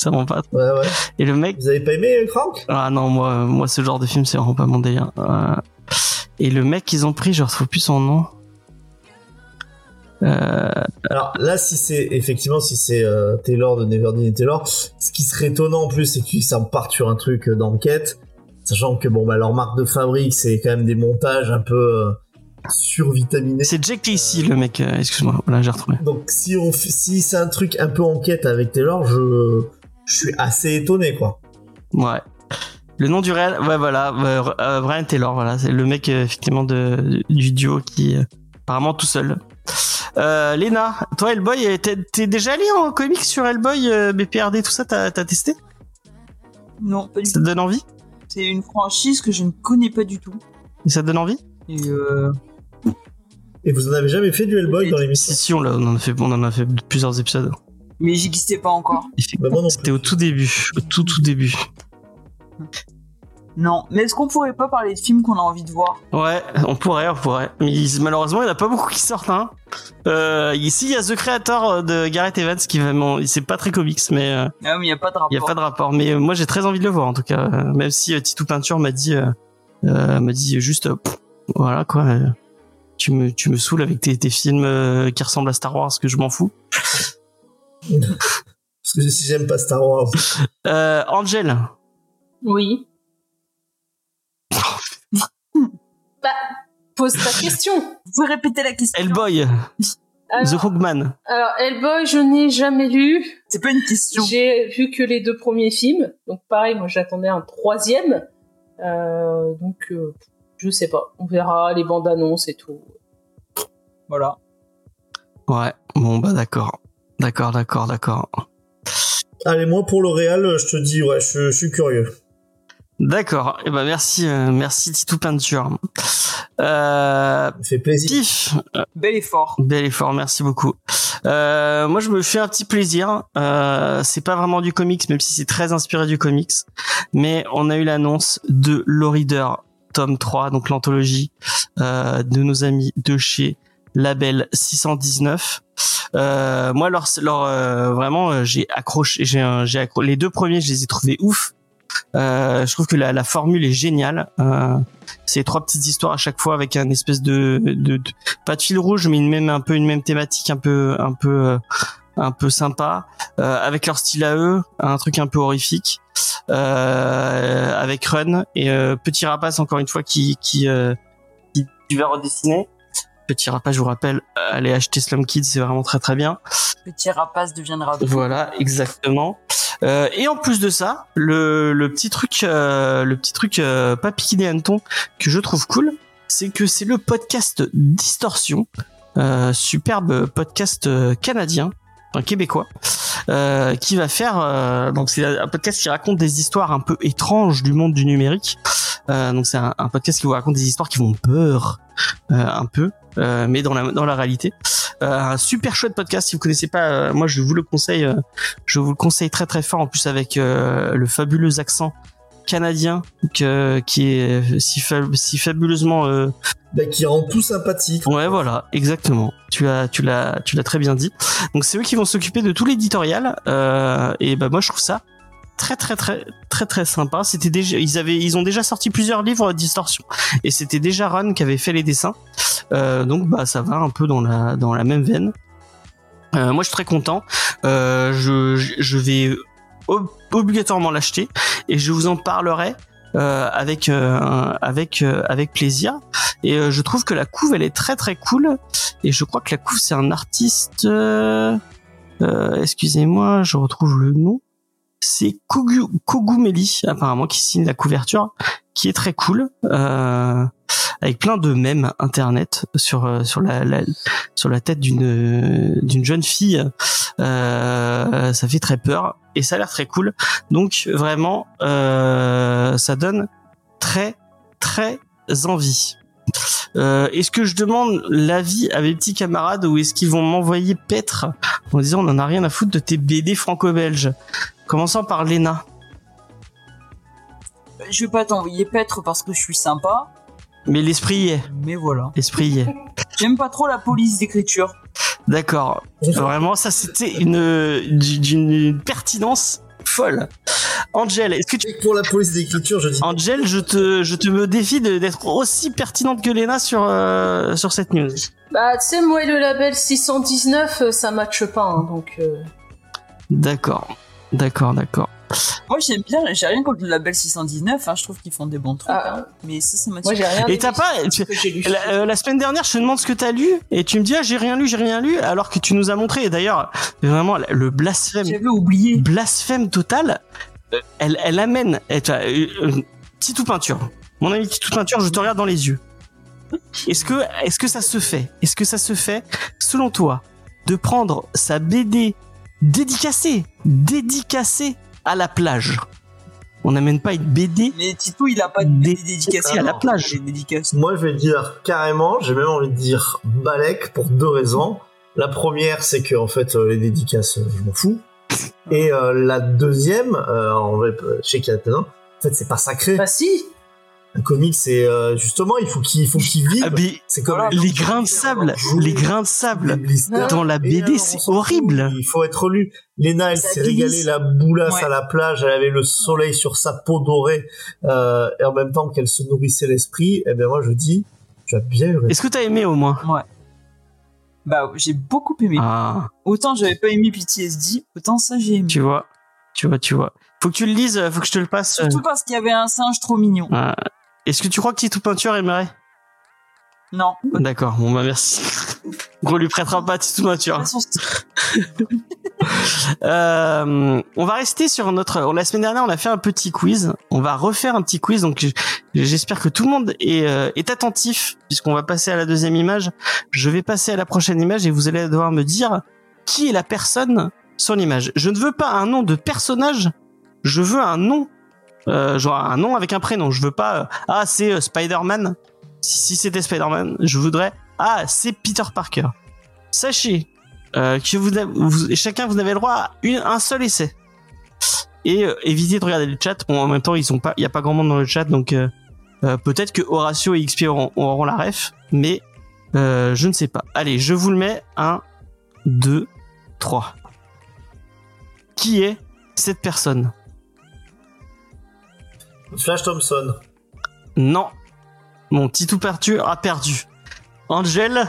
Ça mon pote. Ouais, ouais. Et le mec. Vous avez pas aimé Crank? Ah non, moi, moi, ce genre de film, c'est vraiment pas mon délire. Euh... Et le mec qu'ils ont pris, je retrouve plus son nom. Euh... Alors là, si c'est effectivement si c'est euh, Taylor de Neverdeen et Taylor, ce qui serait étonnant en plus, c'est que ça me part sur un truc d'enquête, sachant que bon bah leur marque de fabrique, c'est quand même des montages un peu euh, survitaminé. C'est Jack Casey le mec, euh, excuse-moi, voilà j'ai retrouvé. Donc si on si c'est un truc un peu enquête avec Taylor, je je suis assez étonné quoi. Ouais. Le nom du réel, ouais voilà, euh, Brian Taylor, voilà, c'est le mec euh, effectivement de du duo qui euh, apparemment tout seul. Euh, Léna, toi Hellboy, t'es, déjà allé en comics sur Hellboy, euh, BPRD, tout ça, t'as, testé? Non, pas du tout. Ça te donne envie? C'est une franchise que je ne connais pas du tout. Et ça te donne envie? Et euh... Et vous en avez jamais fait du Hellboy dans l'émission? Si, si, on, on, en a fait, on en a fait plusieurs épisodes. Mais j'existais pas encore. Bah C'était au tout début, au tout tout début. Non, mais est-ce qu'on pourrait pas parler de films qu'on a envie de voir? Ouais, on pourrait, on pourrait. Mais malheureusement, il n'y en a pas beaucoup qui sortent. Hein. Euh, ici, il y a The Creator de Gareth Evans qui vraiment, c'est pas très comics, mais euh, ah, mais il y a pas de rapport. Il y a pas de rapport. Mais euh, moi, j'ai très envie de le voir en tout cas. Euh, même si euh, Titou Peinture m'a dit, m'a dit juste, pff, voilà quoi tu me, tu me saoules avec tes, tes films euh, qui ressemblent à Star Wars, que je m'en fous. Parce que si j'aime pas Star Wars. Euh, Angel. Oui. Oh, bah, pose ta question. Vous répétez la question. Hellboy. The Hookman. Alors, Hellboy, je n'ai jamais lu. C'est pas une question. J'ai vu que les deux premiers films. Donc, pareil, moi, j'attendais un troisième. Euh, donc, euh, je sais pas. On verra les bandes annonces et tout. Voilà. Ouais, bon, bah, d'accord. D'accord, d'accord, d'accord. Allez, moi pour L'Oréal, je te dis, ouais, je, je suis curieux. D'accord. Et ben merci, euh, merci Titou Peinture. Euh, Ça fait plaisir. Pif, Bel effort. bel effort, merci beaucoup. Euh, moi, je me fais un petit plaisir. Euh, c'est pas vraiment du comics, même si c'est très inspiré du comics. Mais on a eu l'annonce de Law Reader tome 3, donc l'anthologie euh, de nos amis de chez Label 619. Euh, moi, leur, leur euh, vraiment, euh, j'ai accroché, j'ai, j'ai accro- les deux premiers, je les ai trouvés ouf. Euh, je trouve que la, la formule est géniale. Euh, c'est trois petites histoires à chaque fois avec un espèce de, de, de- pas de fil rouge, mais une même un peu une même thématique, un peu un peu euh, un peu sympa, avec leur style à eux, un truc un peu horrifique, avec Run et Petit Rapace encore une fois qui qui qui, qui va redessiner. Petit Rapace, je vous rappelle, euh, allez acheter Slum Kids, c'est vraiment très très bien. Petit rapace deviendra. Voilà, exactement. Euh, et en plus de ça, le, le petit truc, euh, le petit truc euh, pas piqué des hannetons que je trouve cool, c'est que c'est le podcast Distorsion, euh, superbe podcast euh, canadien, un québécois, euh, qui va faire. euh, donc c'est un podcast qui raconte des histoires un peu étranges du monde du numérique. Euh, donc c'est un, un podcast qui vous raconte des histoires qui font peur euh, un peu, euh, mais dans la dans la réalité. Un super chouette podcast si vous connaissez pas. moi je vous le conseille. je vous le conseille très très fort en plus avec le fabuleux accent canadien que, qui est si, fa- si fabuleusement euh, Bah, qui rend tout sympathique. Ouais, voilà, exactement. Tu as, tu l'as, tu l'as très bien dit. Donc c'est eux qui vont s'occuper de tout l'éditorial. Euh, et bah moi je trouve ça très très très très très sympa. C'était déjà, ils avaient, ils ont déjà sorti plusieurs livres Distorsion et c'était déjà Ron qui avait fait les dessins. Euh, donc bah ça va un peu dans la dans la même veine. Euh, moi je suis très content. Euh, je je- vais ob- obligatoirement l'acheter et je vous en parlerai. euh, avec euh, avec euh, avec plaisir et je trouve que la couve elle est très très cool et je crois que la couve c'est un artiste excusez-moi je retrouve le nom c'est Kogu, Kogumeli apparemment qui signe la couverture qui est très cool euh, avec plein de mèmes internet sur euh, sur la, sur la tête d'une d'une jeune fille. Euh, ça fait très peur et ça a l'air très cool. Donc vraiment ça donne très très envie. Est-ce que je demande l'avis à mes petits camarades ou est-ce qu'ils vont m'envoyer paître en disant on en a rien à foutre de tes BD franco-belges? Commençant par Lena. Je vais pas t'envoyer paître parce que je suis sympa, Mais l'esprit y est. mais voilà. L'esprit y est. J'aime pas trop la police d'écriture. D'accord. Vraiment, ça c'était une d'une pertinence folle. Angel, est-ce que tu pour la police d'écriture, je dis. Angel, je te je te me défie de- d'être aussi pertinente que Lena sur euh, sur cette news. Bah, tu sais, moi et le label 619, euh, ça matche pas, hein, donc. euh, D'accord. D'accord, d'accord. Moi j'aime bien, j'ai rien contre le label 619, hein, je trouve qu'ils font des bons trucs. Ah. hein. Mais ça, ça Moi, j'ai rien. Et t'as pas- tu-. La, euh, la semaine dernière, je te demande ce que t'as lu et tu me dis ah j'ai rien lu, j'ai rien lu, alors que tu nous as montré. Et d'ailleurs, vraiment le blasphème, J'avais oublié. blasphème total. euh, Elle, elle amène. Et tu vois, euh, euh, Titou peinture. Mon ami Titou peinture, je te regarde dans les yeux. Est-ce que, est-ce que ça se fait? Est-ce que ça se fait, selon toi, de prendre sa BD dédicacée, dédicacée à la plage On n'amène pas une BD Mais Tito, il a pas de BD dédicacé à la plage. Moi, je vais dire carrément, j'ai même envie de dire Balek pour deux raisons. La première, c'est que en fait, euh, les dédicaces, euh, je m'en fous. Et euh, la deuxième, euh, en vrai, je sais qu'il y a plein. En fait, c'est pas sacré. Bah, si. Un comic, c'est euh, justement, il faut qu'il faut qu'il vive. Ah, mais c'est comme Voilà, les grains de sable, les grains de sable dans la BD, on c'est horrible. Il faut être lu. Léna, elle s'est régalée la boulasse Ouais. à la plage. Elle avait le soleil sur sa peau dorée. Euh, et en même temps qu'elle se nourrissait l'esprit. Et bien moi, je dis, tu as bien eu raison. Est-ce que t'as aimé au moins Bah, j'ai beaucoup aimé. Ah, Autant j'avais pas aimé PTSD, autant ça j'ai aimé. tu vois, tu vois, tu vois. Faut que tu le lises, faut que je te le passe. euh. Surtout parce qu'il y avait un singe trop mignon. Ah. Est-ce que tu crois que Tito Peinture aimerait? Non. D'accord, bon bah merci. On lui prêtera pas Titou style. Euh, on va rester sur notre. La semaine dernière, on a fait un petit quiz. On va refaire un petit quiz. Donc, j'espère que tout le monde est, euh, est attentif, puisqu'on va passer à la deuxième image. Je vais passer à la prochaine image et vous allez devoir me dire qui est la personne sur l'image. Je ne veux pas un nom de personnage. Je veux un nom, euh, genre un nom avec un prénom. Je veux pas. euh, ah, c'est euh, Spider-Man. Si, si c'était Spider-Man, je voudrais. Ah, c'est Peter Parker. Sachez euh, que vous, vous- chacun vous avez le droit à une- un seul essai. Et euh, évitez de regarder le chat. Bon, en même temps, ils sont pas, il y a pas grand monde dans le chat, donc peut-être que Horatio et XP auront, auront la ref, mais je ne sais pas. Allez, je vous le mets. 1, 2, 3. Qui est cette personne? Flash Thompson. Non. Mon petit tout perdu a perdu. Angel,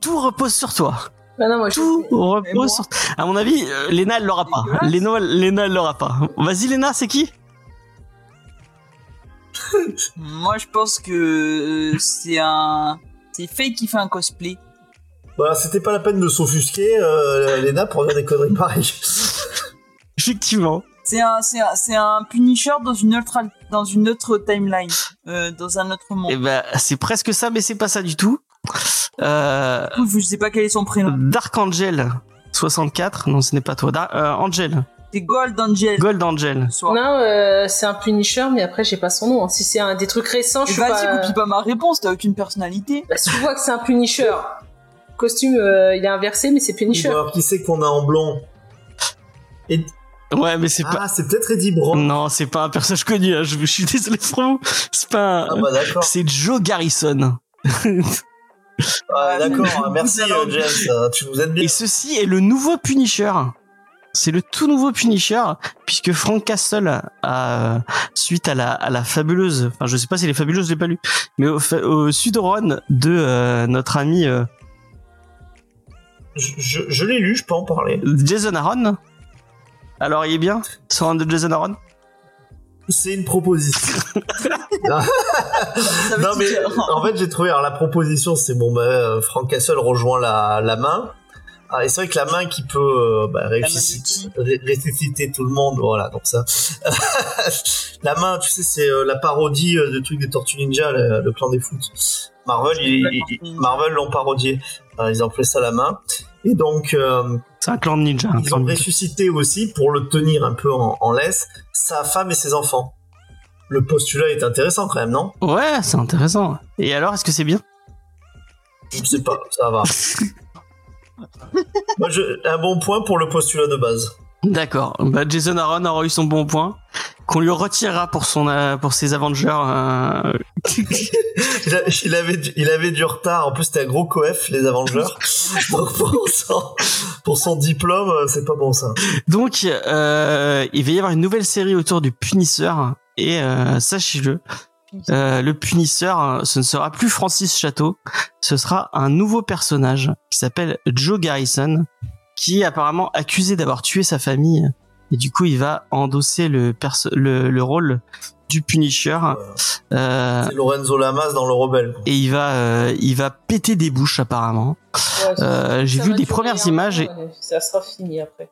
tout repose sur toi. Bah non, moi, je- Tout repose sur À mon avis, euh, Léna, elle l'aura pas. Léna, Léna, elle l'aura pas. Vas-y, Léna, c'est qui Moi, je pense que euh, c'est un. C'est Faye qui fait un cosplay. Bah, c'était pas la peine de s'offusquer, euh, Lena, pour dire des conneries pareilles. Effectivement. C'est un, c'est un, c'est un Punisher dans une autre, al- dans une autre timeline, euh, dans un autre monde. Et ben, c'est presque ça, mais c'est pas ça du tout. Euh, je sais pas quel est son prénom. Dark Angel 64. Non, ce n'est pas toi. Dar- euh, Angel. C'est Gold Angel. Gold Angel. Non, euh, c'est un Punisher, mais après, j'ai pas son nom. hein. Si c'est un des trucs récents, je Et suis Vas-y, pas... copie pas ma réponse, t'as aucune personnalité. Bah, si tu vois que c'est un Punisher, costume, euh, il est inversé, mais c'est Punisher. Alors, qui c'est qu'on a en blond Ouais, mais c'est pas. Ah, c'est peut-être Eddie Brock. Non, c'est pas un personnage connu. hein. Je, je suis désolé pour vous. C'est pas. Ah bah d'accord. C'est Joe Garrison. Ah, d'accord, mais- merci euh, James, euh, tu nous aides bien. Et ceci est le nouveau Punisher. C'est le tout nouveau Punisher, puisque Frank Castle a, suite à la, à la fabuleuse, enfin je sais pas si elle est fabuleuse, je l'ai pas lu, mais au, au Sud-Run de euh, notre ami euh, Je, je, je l'ai lu, je peux en parler. Jason Aaron. Alors il est bien, ce run de Jason Aaron? C'est une proposition. Non mais en fait j'ai trouvé alors la proposition c'est bon bah euh, Frank Castle rejoint la, la main. Ah, et c'est vrai que la main qui peut euh, bah, ressusciter, tout le monde voilà donc ça. La main tu sais c'est euh, la parodie euh, de truc des Tortues Ninja le, le clan des foot. Marvel il- il- il- Marvel l'ont parodié. Ils ont fait ça la main et donc euh, C'est un clan de ninja. un ils ont ressuscité aussi pour le tenir un peu en, en laisse sa femme et ses enfants le postulat est intéressant quand même non? Ouais, c'est intéressant. Et alors, est-ce que c'est bien? Je sais pas, ça va. Moi, je, un bon point pour le postulat de base. D'accord. Bah, Jason Aaron aura eu son bon point, qu'on lui retirera pour son euh, pour ses Avengers. euh, Il, avait, du- il avait du retard. En plus, c'était un gros coef, les Avengers. Donc, pour son, pour son diplôme, euh, c'est pas bon ça. Donc, euh, il va y avoir une nouvelle série autour du punisseur. Et euh, sachez-le, euh, le punisseur, ce ne sera plus Francis Château, ce sera un nouveau personnage qui s'appelle Joe Garrison, qui est apparemment accusé d'avoir tué sa famille. Et du coup, il va endosser le, perso- le, le rôle du Punisher. Euh, C'est Lorenzo Lamas dans le Rebelle. et il va, euh, il va péter des bouches apparemment. Ouais, Euh, J'ai vu des premières images. et- Ça sera fini après.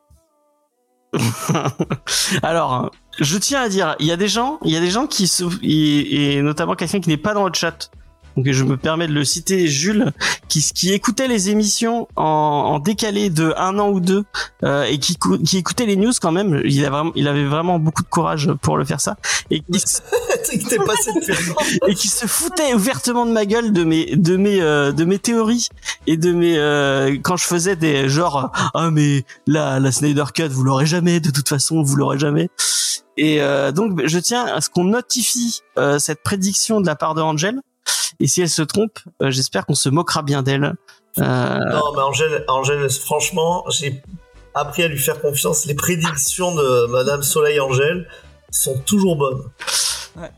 Alors, je tiens à dire, il y a des gens, il y a des gens qui et, et notamment quelqu'un qui n'est pas dans le chat. Donc je me permets de le citer, Jules, qui, qui écoutait les émissions en, en décalé de un an ou deux euh, et qui, qui écoutait les news quand même. Il, a vraiment, il avait vraiment beaucoup de courage pour le faire ça. Qui, passé de et qui se foutait ouvertement de ma gueule de mes de mes euh, de mes théories et de mes euh, quand je faisais des genre ah mais la la Snyder Cut vous l'aurez jamais de toute façon vous l'aurez jamais et euh, donc je tiens à ce qu'on notifie euh, cette prédiction de la part de Angel et si elle se trompe euh, j'espère qu'on se moquera bien d'elle euh, Non, mais Angèle, Angèle, franchement, j'ai appris à lui faire confiance. Les prédictions de Madame Soleil Angèle sont toujours bonnes. Ouais.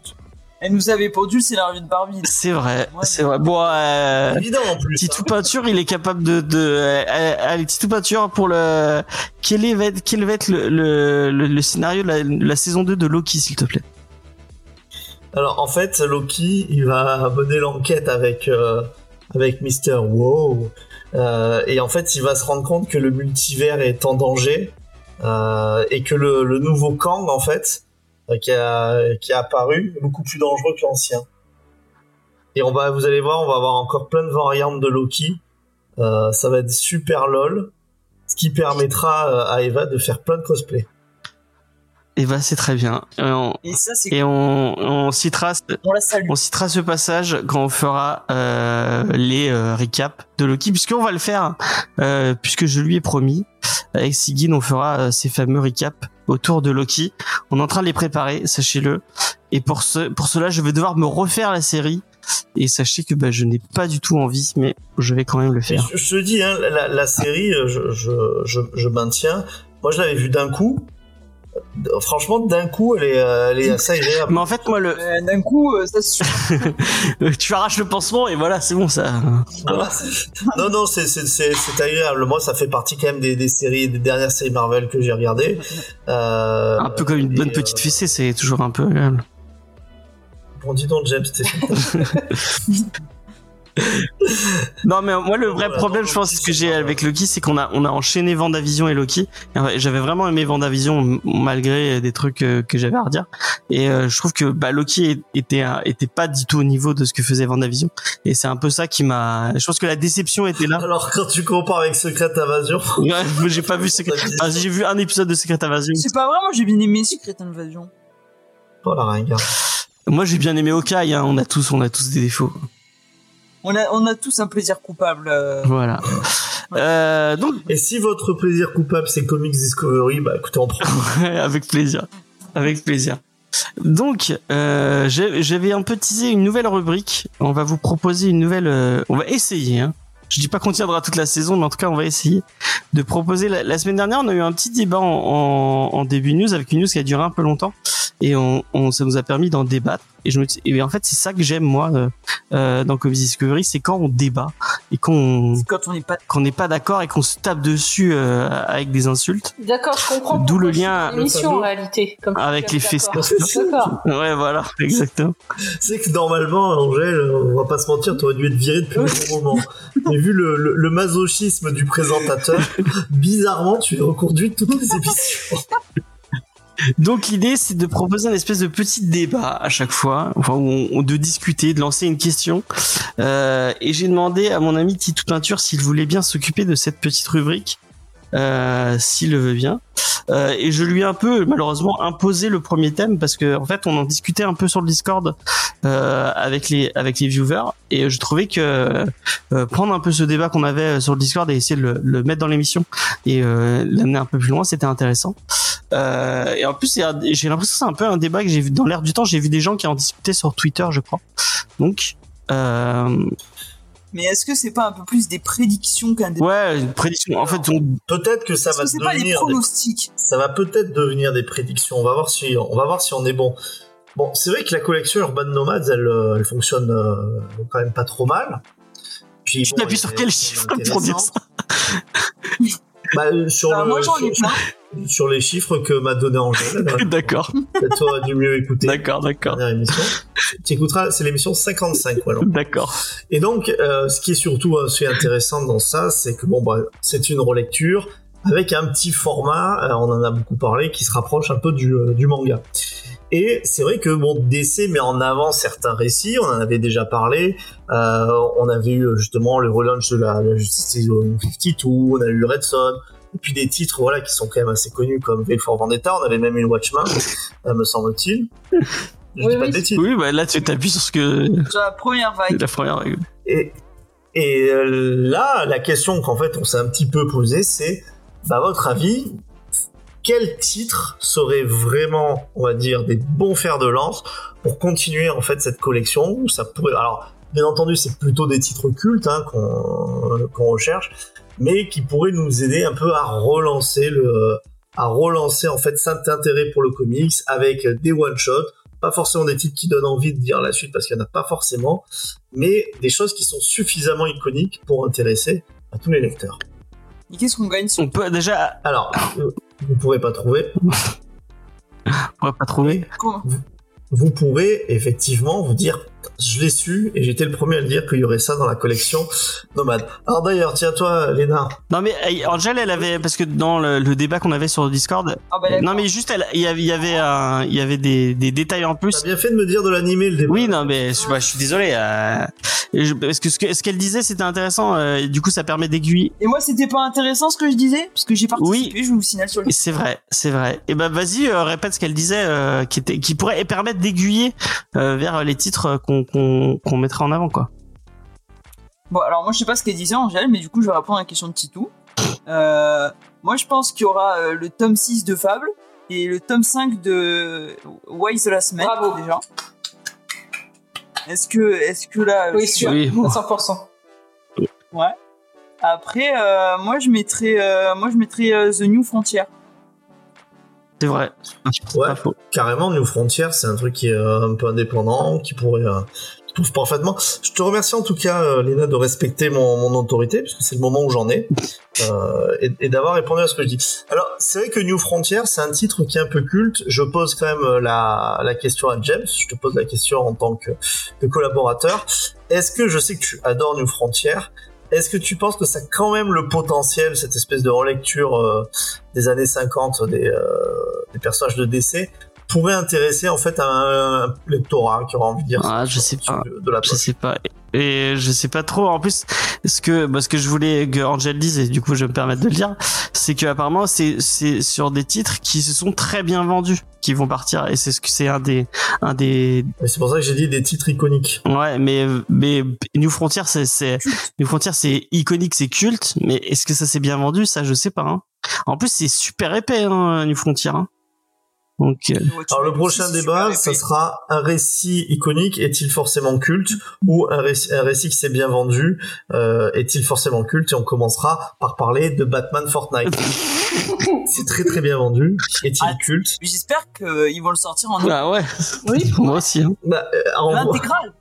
Elle nous avait pondu le scénario de Barbie. c'est vrai Ouais. c'est vrai bon euh, Évident en plus. Titou hein. Peinture, il est capable de, de, euh, allez, Titou Peinture pour le, quel est, va être, quel va être le, le, le, le scénario de la, de la saison 2 de Loki, s'il te plaît? Alors en fait, Loki, il va mener l'enquête avec euh, avec Mister Wow. Euh, et en fait, il va se rendre compte que le multivers est en danger euh, et que le, nouveau Kang, en fait, euh, qui, a, qui a apparu, est beaucoup plus dangereux que l'ancien. Et on va, vous allez voir, on va avoir encore plein de variantes de Loki. Ça va être super lol, ce qui permettra à Eva de faire plein de cosplay. Et bah c'est très bien. Et on, Et ça, c'est et on, on citera ce- on la salue. on citera ce passage quand on fera euh, les euh, recaps de Loki, puisqu'on va le faire, euh, puisque je lui ai promis. Avec Sigyn, on fera euh, ces fameux recaps autour de Loki. On est en train de les préparer, sachez-le. Et pour ce, pour cela, je vais devoir me refaire la série. Et sachez que bah, je n'ai pas du tout envie, mais je vais quand même le faire. Je, je te dis, hein, la, la série, je, je, je, je maintiens. Moi, je l'avais vue d'un coup. Franchement, d'un coup, elle est, euh, elle est assez agréable. Mais en fait, moi, le, D'un coup, euh, ça se tu arraches le pansement et voilà, c'est bon, ça. Voilà. non, non, c'est c'est- c'est- c'est agréable. Moi, ça fait partie quand même des, des séries, des dernières séries Marvel que j'ai regardées. Euh, Un peu comme une bonne et, petite fessée, c'est toujours un peu agréable. Bon, dis donc, James, t'es Non, mais moi, le vrai problème, non, je pense, Loki, que j'ai avec Loki, c'est qu'on a, on a enchaîné Vendavision et Loki. J'avais vraiment aimé Vendavision malgré des trucs euh, que j'avais à redire. Et euh, je trouve que bah, Loki était, était pas du tout au niveau de ce que faisait Vendavision. Et c'est un peu ça qui m'a. Je pense que la déception était là. Alors, quand tu compares avec Secret Invasion, Ouais, j'ai pas vu Secret. Enfin, j'ai vu un épisode de Secret Invasion. C'est pas vrai, moi j'ai bien aimé Secret Invasion. oh la ringarde. Moi, j'ai bien aimé Hawkeye. Hein. On a tous, on a tous des défauts. On a, on a tous un plaisir coupable. euh. Voilà. Euh, donc, Et si votre plaisir coupable, c'est Comics Discovery, bah écoutez, on prend. Ouais, avec plaisir. Avec plaisir. Donc, euh, j'avais un peu teasé une nouvelle rubrique. On va vous proposer une nouvelle. euh, on va essayer. Hein. Je dis pas qu'on tiendra toute la saison, mais en tout cas, on va essayer de proposer. La, la semaine dernière, on a eu un petit débat en, en, en début news avec une news qui a duré un peu longtemps, et on, on ça nous a permis d'en débattre. Et je me, et en fait, c'est ça que j'aime moi euh, euh, dans Comics Discovery, c'est quand on débat et qu'on quand on n'est pas. qu'on n'est pas d'accord et qu'on se tape dessus euh, avec des insultes. D'accord, je comprends. D'où le lien une émission tableau. en réalité. Comme Avec les. D'accord. Ouais, voilà, exactement. C'est que normalement, Angèle, on va pas se mentir, t'aurais dû être viré depuis un bon moment. Mais vu le, le, le masochisme du présentateur, bizarrement, tu es reconduit de toutes les émissions. Donc l'idée c'est de proposer un espèce de petit débat à chaque fois, enfin de discuter, de lancer une question. Euh, et j'ai demandé à mon ami Titou Peinture s'il voulait bien s'occuper de cette petite rubrique, euh, s'il le veut bien. Euh, et je lui ai un peu malheureusement imposé le premier thème parce que en fait on en discutait un peu sur le Discord euh, avec les avec les viewers et je trouvais que euh, prendre un peu ce débat qu'on avait sur le Discord et essayer de le, le mettre dans l'émission et euh, l'amener un peu plus loin c'était intéressant. Et en plus, j'ai l'impression que c'est un peu un débat que j'ai vu dans l'air du temps. J'ai vu des gens qui en discutaient sur Twitter, je crois. Donc, euh, Mais est-ce que c'est pas un peu plus des prédictions qu'un débat ouais, une prédiction. En fait, on- Peut-être que ça va que c'est pas des devenir. des- pronostics Ça va peut-être devenir des prédictions. On va voir si on va voir si on est bon. Bon, c'est vrai que la collection Urban Nomads, elle, euh, elle fonctionne euh, quand même pas trop mal. Puis, tu bon, t'appuies sur quel chiffre pour dire ça? Bah, euh, sur, Bah, le- Moi j'en ai sur, sur les chiffres que m'a donné Angèle. D'accord, Peut-être toi du mieux écouter. d'accord, d'accord, Dernière émission. Tu écouteras, c'est l'émission 55, voilà. d'accord. Et donc, euh, ce qui est surtout assez intéressant dans ça, c'est que bon, bah, c'est une relecture avec un petit format, euh, on en a beaucoup parlé, qui se rapproche un peu du, euh, du manga. Et c'est vrai que bon, DC met en avant certains récits, on en avait déjà parlé. Euh, on avait eu justement le relaunch de la, la Justice League 52, on a eu Red Son, et puis des titres voilà qui sont quand même assez connus comme V for Vendetta. On avait même eu Watchmen, euh, me semble-t-il. Je Oui, dis pas oui. de. Oui, bah là, tu t'appuies sur ce que Sur la première vague. la première règle. Et, et euh, là, la question qu'en fait on s'est un petit peu posée, c'est, bah, à votre avis, quel titre serait vraiment, on va dire, des bons fers de lance pour continuer en fait cette collection où ça pourrait, alors bien entendu c'est plutôt des titres cultes hein, qu'on qu'on recherche, mais qui pourraient nous aider un peu à relancer le, à relancer en fait cet intérêt pour le comics avec des one shots, pas forcément des titres qui donnent envie de dire la suite parce qu'il n'y en a pas forcément, mais des choses qui sont suffisamment iconiques pour intéresser à tous les lecteurs. Et qu'est-ce qu'on gagne sur On peut déjà, Alors, euh, vous pourrez pas trouver, on pourrait pas trouver. Comment vous pourrez effectivement vous dire je l'ai su et j'étais le premier à le dire qu'il y aurait ça dans la collection Nomade. Alors d'ailleurs, tiens toi, Léna. Non mais euh, Angel, elle avait parce que dans le, le débat qu'on avait sur le Discord, Ah bah non mais juste elle, il y avait, il y avait, un- il y avait des, des détails en plus. T'as bien fait de me dire de l'animer le débat. Oui, non, mais je, bah, je suis désolé. Euh, je- parce que ce que- ce qu'elle disait, c'était intéressant. euh, et du coup, ça permet d'aiguiller. Et moi, c'était pas intéressant ce que je disais, parce que j'ai participé, je vous signale sur le. C'est vrai, c'est vrai. Et ben, vas-y, euh, répète ce qu'elle disait, euh, qui était, qui pourrait permettre d'aiguiller euh, vers les titres qu'on qu'on mettrait en avant, quoi. Bon, alors moi, je sais pas ce qu'elle disait, Angèle, mais du coup, je vais répondre à la question de Titou. Euh, moi, je pense qu'il y aura euh, le tome 6 de Fable et le tome 5 de Why the Last Man, Bravo. déjà. Est-ce que, est-ce que là. Oui, sûr, Oui. à 100%. Ouais. Après, euh, moi, je mettrais, euh, moi, je mettrais euh, The New Frontier. C'est vrai. C'est Ouais. pas faux. Carrément, New Frontier, c'est un truc qui est euh, un peu indépendant, qui pourrait, euh, qui trouve parfaitement. Je te remercie en tout cas, euh, Léna, de respecter mon, mon autorité, puisque c'est le moment où j'en ai, euh, et, et d'avoir répondu à ce que je dis. Alors, c'est vrai que New Frontier, c'est un titre qui est un peu culte. Je pose quand même la, la question à James. Je te pose la question en tant que, que collaborateur. Est-ce que je sais que tu adores New Frontier? Est-ce que tu penses que ça a quand même le potentiel, cette espèce de relecture euh, des années 50 des, euh, des personnages de DC, pourrait intéresser en fait un, un lectorat qui aura envie de dire Ah, je sais pas. de, de la Je sais pas. Et je sais pas trop. En plus, ce que, bah, ce que je voulais que Angel dise, et du coup, je vais me permettre de le dire, c'est que apparemment, c'est, c'est sur des titres qui se sont très bien vendus, qui vont partir. Et c'est ce que c'est un des, un des, c'est pour ça que j'ai dit des titres iconiques. ouais, mais, mais New Frontier, c'est, c'est, New Frontier, c'est iconique, c'est culte, mais est-ce que ça s'est bien vendu? Ça, je sais pas, hein. En plus, c'est super épais, hein, New Frontier, hein. Donc, euh, Alors le prochain débat, ça sera un récit iconique est-il forcément culte ou un récit, un récit qui s'est bien vendu euh, est-il forcément culte? Et on commencera par parler de Batman Fortnite. c'est très très bien vendu. Est-il Ah, culte? J'espère qu'ils vont le sortir en ah ouais. Oui. Moi aussi, hein. bah, euh. L'intégrale.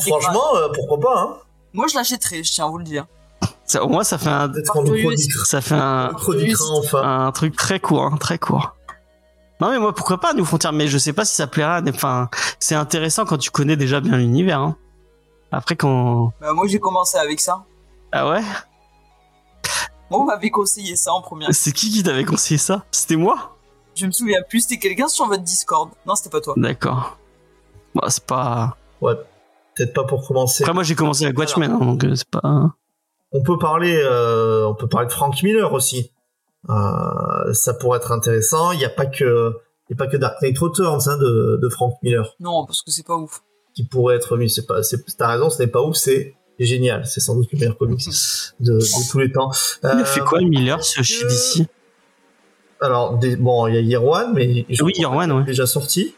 Franchement, euh, pourquoi pas hein Moi, je l'achèterais, je tiens à vous le dire. Ça, au moins, ça fait un, ça fait un, enfin. un truc très court, hein, très court. Non mais moi pourquoi pas New Frontier, mais je sais pas si ça plaira. mais Enfin, c'est intéressant quand tu connais déjà bien l'univers. Hein. Après quand Bah, moi, j'ai commencé avec ça. ah ouais, Moi, on m'avait conseillé ça en première. c'est qui qui t'avait conseillé ça? C'était moi? Je me souviens plus, c'était quelqu'un sur votre Discord. Non, c'était pas toi. D'accord. Bon, c'est pas. Ouais, peut-être pas pour commencer. Après moi j'ai commencé avec Watchmen, hein, donc euh, c'est pas. On peut parler, euh, on peut parler de Frank Miller aussi. Euh, ça pourrait être intéressant. Il n'y a pas que, il y a pas que Dark Knight Returns hein, de, de Frank Miller Non, parce que c'est pas ouf. qui pourrait être mis. C'est pas, c'est, t'as raison, ce n'est pas ouf, c'est génial. C'est sans doute le meilleur comics de, de tous les temps. Il a Euh, fait quoi Miller ce chez DC Alors, des- bon, il y a Year One, mais je Oui, Year One, ouais. déjà sorti.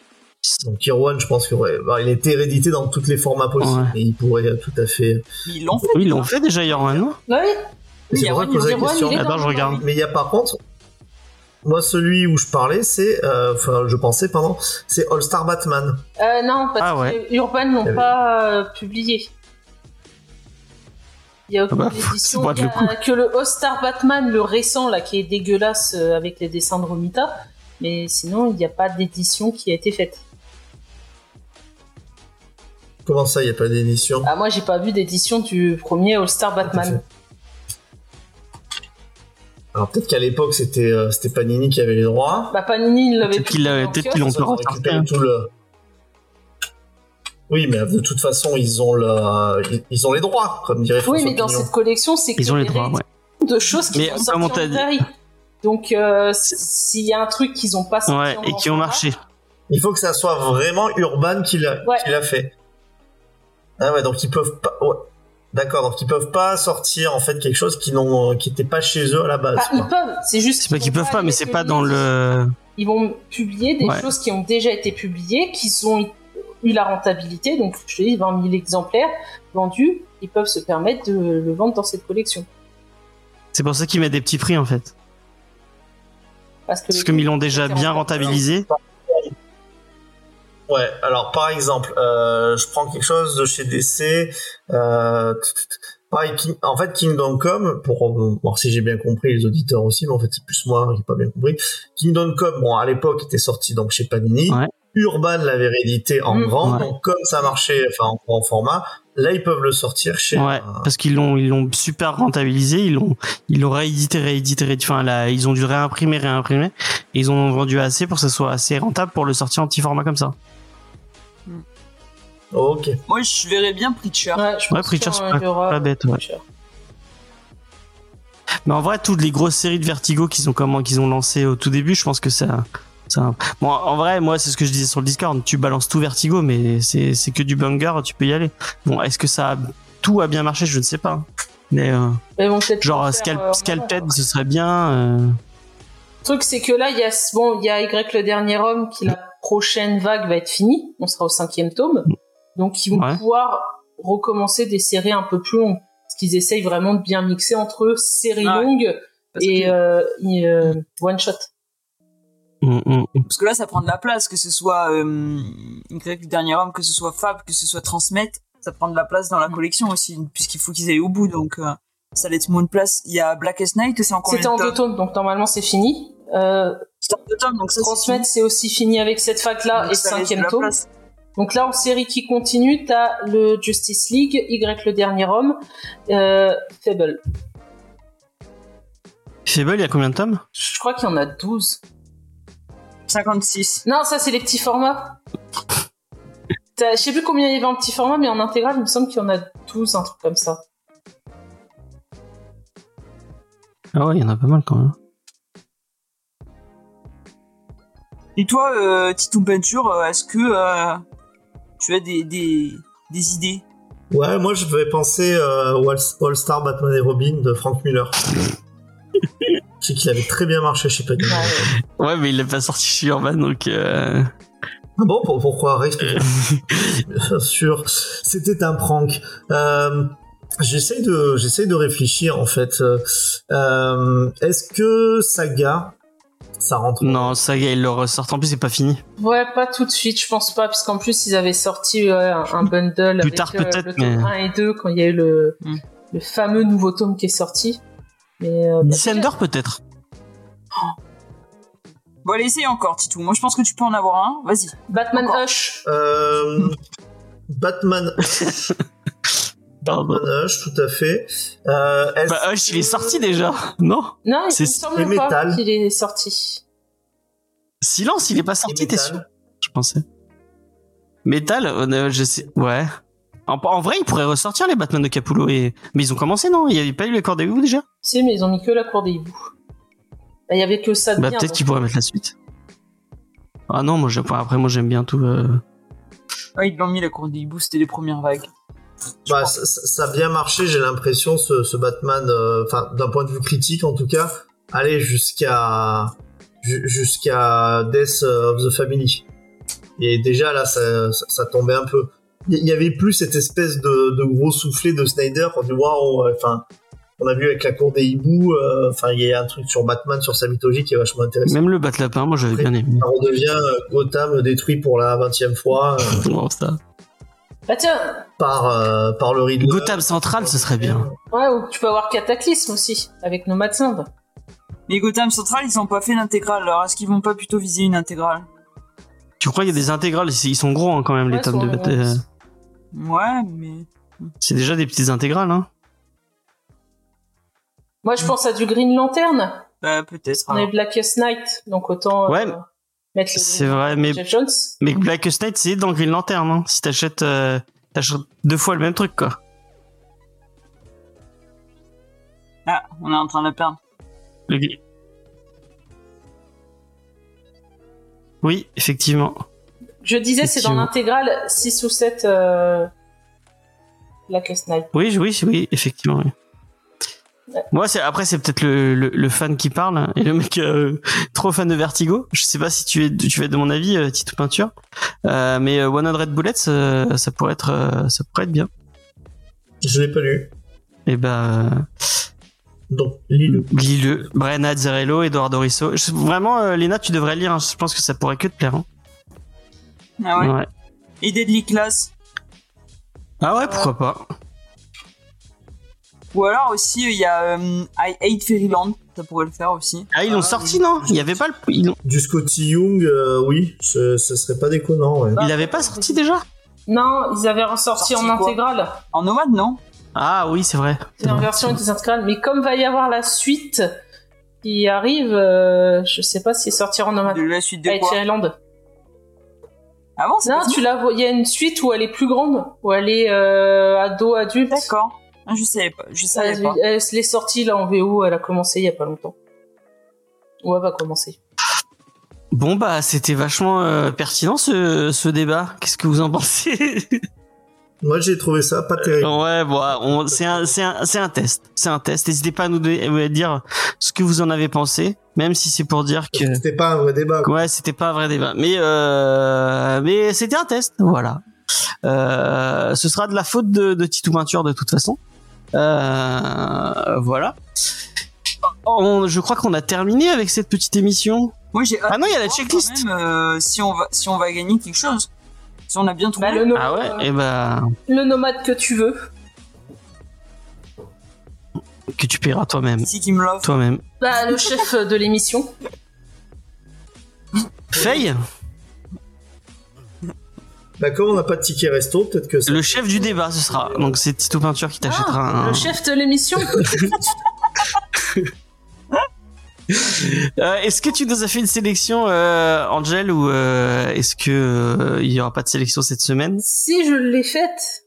Donc Year One, je pense que ouais, bah, il a été réédité dans tous les formats possibles, Ouais. et il pourrait euh, tout à fait. Mais ils l'ont fait. Oui, ils l'ont fait déjà Year One, non? Oui. C'est Year pour ça One, que je posais la Year One, question. il est Attends, dans je regarde. Mais il y a par contre, moi celui où je parlais, c'est, euh, enfin je pensais pardon, c'est All Star Batman. Euh, non, parce Ah ouais. que Urban n'ont Ah oui. pas euh, publié. Il y a aucune bah, édition. Il y a que le All-Star Batman, le récent, là, qui est dégueulasse euh, avec les dessins de Romita. Mais sinon, il n'y a pas d'édition qui a été faite. Comment ça, il n'y a pas d'édition? Ah, moi, j'ai pas vu d'édition du premier All-Star Batman. Alors peut-être qu'à l'époque c'était euh, c'était Panini qui avait les droits. Bah, Panini, il l'avait Peut-être qu'ils l'a- peut-être qu'ils l'ont pas récupéré ressorti. tout le. Oui, mais de toute façon ils ont le, ils- ont les droits, comme dirait Oui, François mais dans cette collection, c'est que Ils ont les droits, ouais. de choses qui Mais sont sorties en dit- série. Donc, euh, s'il y a un truc qu'ils ont pas sorti Ouais, et qui ont marché. Il faut que ça soit vraiment Urban qui l'a Ouais. qui l'a fait. Ah ouais, donc ils peuvent pas. ouais. D'accord, donc ils peuvent pas sortir en fait quelque chose qui n'ont qui était pas chez eux à la base. Bah, ils peuvent, c'est juste. C'est pas qu'ils peuvent pas, mais c'est pas dans le. Ils vont publier des Ouais. choses qui ont déjà été publiées, qui ont eu la rentabilité, donc je te dis 20 000 exemplaires vendus, ils peuvent se permettre de le vendre dans cette collection. C'est pour ça qu'ils mettent des petits prix en fait. Parce que Parce que ils l'ont déjà bien rentabilisé. Ouais, alors par exemple, euh, je prends quelque chose de chez DC. Euh, Pareil, King- en fait, Kingdom Come, pour voir si j'ai bien compris, les auditeurs aussi, mais en fait, c'est plus moi qui n'ai pas bien compris. Kingdom Come, bon, à l'époque, était sorti donc chez Panini. Ouais. Urban l'avait réédité en Mm. grand, Ouais. donc comme ça marchait, enfin, en grand format, là, ils peuvent le sortir chez. Ouais, un- parce qu'ils l'ont ils l'ont super rentabilisé, ils l'ont ils l'ont réédité, réédité, réédité. Enfin là, ils ont dû réimprimer, réimprimer. Et ils ont vendu assez pour que ce soit assez rentable pour le sortir en petit format comme ça. Ok. Moi, je verrais bien Preacher. Ouais, je Ouais, Preacher, c'est pas, pas bête. Ouais. Mais en vrai, toutes les grosses séries de Vertigo qu'ils ont comment qu'ils ont lancé au tout début, je pense que ça. ça... Bon, en vrai, moi, c'est ce que je disais sur le Discord. Tu balances tout Vertigo, mais c'est c'est que du banger, tu peux y aller. Bon, est-ce que ça a- tout a bien marché Je ne sais pas. Mais euh, Mais peut-être genre euh, Scalped, ce serait bien. euh, Le truc, c'est que là, il y a, bon, il y a Y le dernier homme qui la prochaine vague va être finie. On sera au cinquième tome. Donc, ils vont Ouais. pouvoir recommencer des séries un peu plus longues. Parce qu'ils essayent vraiment de bien mixer entre séries Ouais. longues Parce et, que- euh, et, euh, one shot. hum, hum, hum. Parce que là, ça prend de la place, que ce soit euh, Y, le dernier homme, que ce soit Fab, que ce soit Transmet, ça prend de la place dans la collection aussi, puisqu'il faut qu'ils aillent au bout, donc euh, ça laisse moins de place. Il y a Blackest Night, c'est en combien C'était en de deux tomes donc normalement c'est fini. Euh, C'est en deux tomes, donc ça, c'est Transmet, fini. c'est aussi fini avec cette fac-là et ça laisse de cinquième la tome. place. Donc là, en série qui continue, t'as le Justice League, Y le dernier homme, euh, Fable. Fable, il y a combien de tomes? Je crois qu'il y en a 12. 56. Non, ça c'est les petits formats. Je sais plus combien il y avait en petit format, mais en intégral, il me semble qu'il y en a 12, un truc comme ça. Ah ouais, il y en a pas mal quand même. Et toi, euh, Titou Peinture, euh, est-ce que euh, tu as des, des, des idées? Ouais, moi, je vais penser euh, All- All-Star Batman et Robin de Frank Miller. je sais qu'il avait très bien marché chez Panini. Ouais, mais il l'a pas sorti chez Urban, donc. Euh... Ah bon, pour- pourquoi? Reste Bien sûr, c'était un prank. Euh, j'essaie de, j'essaie de réfléchir en fait. Euh, est-ce que Saga, ça rentre Non, Saga, il le ressort. En plus, c'est pas fini. Ouais, pas tout de suite, je pense pas, puisqu'en plus, ils avaient sorti ouais, un, un bundle avec tard, euh, peut-être, mais- 1 et 2 quand il y a eu le, Mm. le fameux nouveau tome qui est sorti. Mais, euh, bah, Descender, peut-être. Bon, allez, essaye encore, Titou. Moi, je pense que tu peux en avoir un. Vas-y. Batman Encore. Hush. Euh, Batman, Pardon. Batman Hush, tout à fait. Euh, Bah, Hush, il est sorti déjà. Non Non, il C'est- me semble pas qu'il est sorti. Silence, il est pas sorti, t'es sûr Je pensais. Metal, euh, je sais. Ouais. En, en vrai, ils pourraient ressortir les Batman de Capullo et. Mais ils ont commencé, non? Il y avait pas eu les corps des hiboux déjà? Si, mais ils ont mis que la cour des hiboux. Bah, Il y avait que ça de Bah, peut-être qu'ils pourraient mettre la suite. Ah non, moi, après, moi, j'aime bien tout. euh, Ouais, ils l'ont mis, la cour des hiboux, c'était les premières vagues. Bah, ça, a bien marché, j'ai l'impression, ce, ce Batman, euh, enfin, d'un point de vue critique en tout cas, aller jusqu'à ju- jusqu'à Death of the Family. Et déjà là, ça, ça, ça tombait un peu. Il y avait plus cette espèce de, de gros soufflet de Snyder. On dit waouh, euh, enfin, on a vu avec la cour des hiboux, euh, enfin, il y a un truc sur Batman, sur sa mythologie qui est vachement intéressant. Même le Bat-Lapin, moi, j'avais bien aimé. Ça redevient euh, Gotham détruit pour la 20 e fois euh, Bon, ça? Bah tiens, par, euh, par le Riddler. Gotham Central, ce serait bien. ouais, ou tu peux avoir Cataclysme aussi, avec Nomadland. Mais Gotham Central, ils ont pas fait l'intégrale. Alors, est-ce qu'ils vont pas plutôt viser une intégrale? Tu crois qu'il y a des intégrales? Ils sont gros hein, quand même, les tomes de euh, Ouais, mais. C'est déjà des petites intégrales, hein. Moi, je pense à du Green Lantern. Bah, peut-être. On est Blackest Night, donc autant euh, Ouais, mettre le c'est vrai, Lantern mais- Jones. Mais Blackest Night, c'est dans Green Lantern, hein. Si t'achètes, euh, t'achètes deux fois le même truc, quoi. Ah, on est en train de la perdre. Le... Oui, effectivement. Je disais, c'est dans l'intégrale 6 ou 7 euh, Blackest Night. Oui, oui, oui, effectivement. oui. Moi, c'est après, c'est peut-être le, le, le fan qui parle et le mec euh, trop fan de Vertigo. Je sais pas si tu es, tu es de mon avis, euh, Tito Peinture, euh, mais euh, 100 Bullets, euh, ça pourrait être, euh, ça pourrait être bien. Je l'ai pas lu. Et ben, Donc, lis-le. lis-le. Brian Azzarello, Eduardo Risso. Je- Vraiment, euh, Léna, tu devrais lire. hein. Je pense que ça pourrait que te plaire. hein. Ah ouais. Ouais. Et Deadly Class. Ah ouais, pourquoi pas. Ou alors aussi, il y a euh, I Hate Fairyland, ça pourrait le faire aussi. Ah, ils l'ont Ah, sorti, non? Il y avait pas le. Ils Du Scotty Young, euh, oui, ce, ce serait pas déconnant, ouais. il l'avait pas sorti déjà? Non, ils avaient ressorti Sorti en intégrale. En nomade, non? Ah oui, c'est vrai. C'est une version intégrale. Mais comme va y avoir la suite qui arrive, euh, je sais pas si sortira en nomade. De la suite de Avec quoi? Island. Ah bon, Non, tu la vois. Il y a une suite où elle est plus grande, où elle est euh, ado adulte. D'accord. Ah, je savais pas. Je savais Elle, pas. elle se l'est sortie là en VO. Elle a commencé il y a pas longtemps. Ou elle va commencer. Bon, bah, c'était vachement euh, pertinent ce, ce débat. Qu'est-ce que vous en pensez? Moi, j'ai trouvé ça pas terrible. Ouais, bon, on- c'est un, c'est un, c'est un test. C'est un test. N'hésitez pas à nous dire ce que vous en avez pensé, même si c'est pour dire que. C'était pas un vrai débat. quoi. Ouais, c'était pas un vrai débat, mais euh, mais c'était un test, voilà. Euh, ce sera de la faute de, de Titou Peinture de toute façon. Euh, voilà. On- je crois qu'on a terminé avec cette petite émission. Moi, j'ai hâte Ah non, il y a la checklist. même, euh, si on va, si on va gagner quelque chose. Si on a bien trouvé. Bah, le, no- Ah ouais, euh, et ben le nomade que tu veux. que tu paieras toi-même, Si qui me l'offre. toi-même. Bah, le chef de l'émission. Faye, Bah, comme on n'a pas de ticket resto, peut-être que ça. le chef du débat, ce sera. Donc c'est Titou Peinture qui t'achètera Ah, un. Le chef de l'émission. Euh, est-ce que tu nous as fait une sélection, euh, Angel, ou euh, est-ce que euh, il y aura pas de sélection cette semaine? Si je l'ai faite.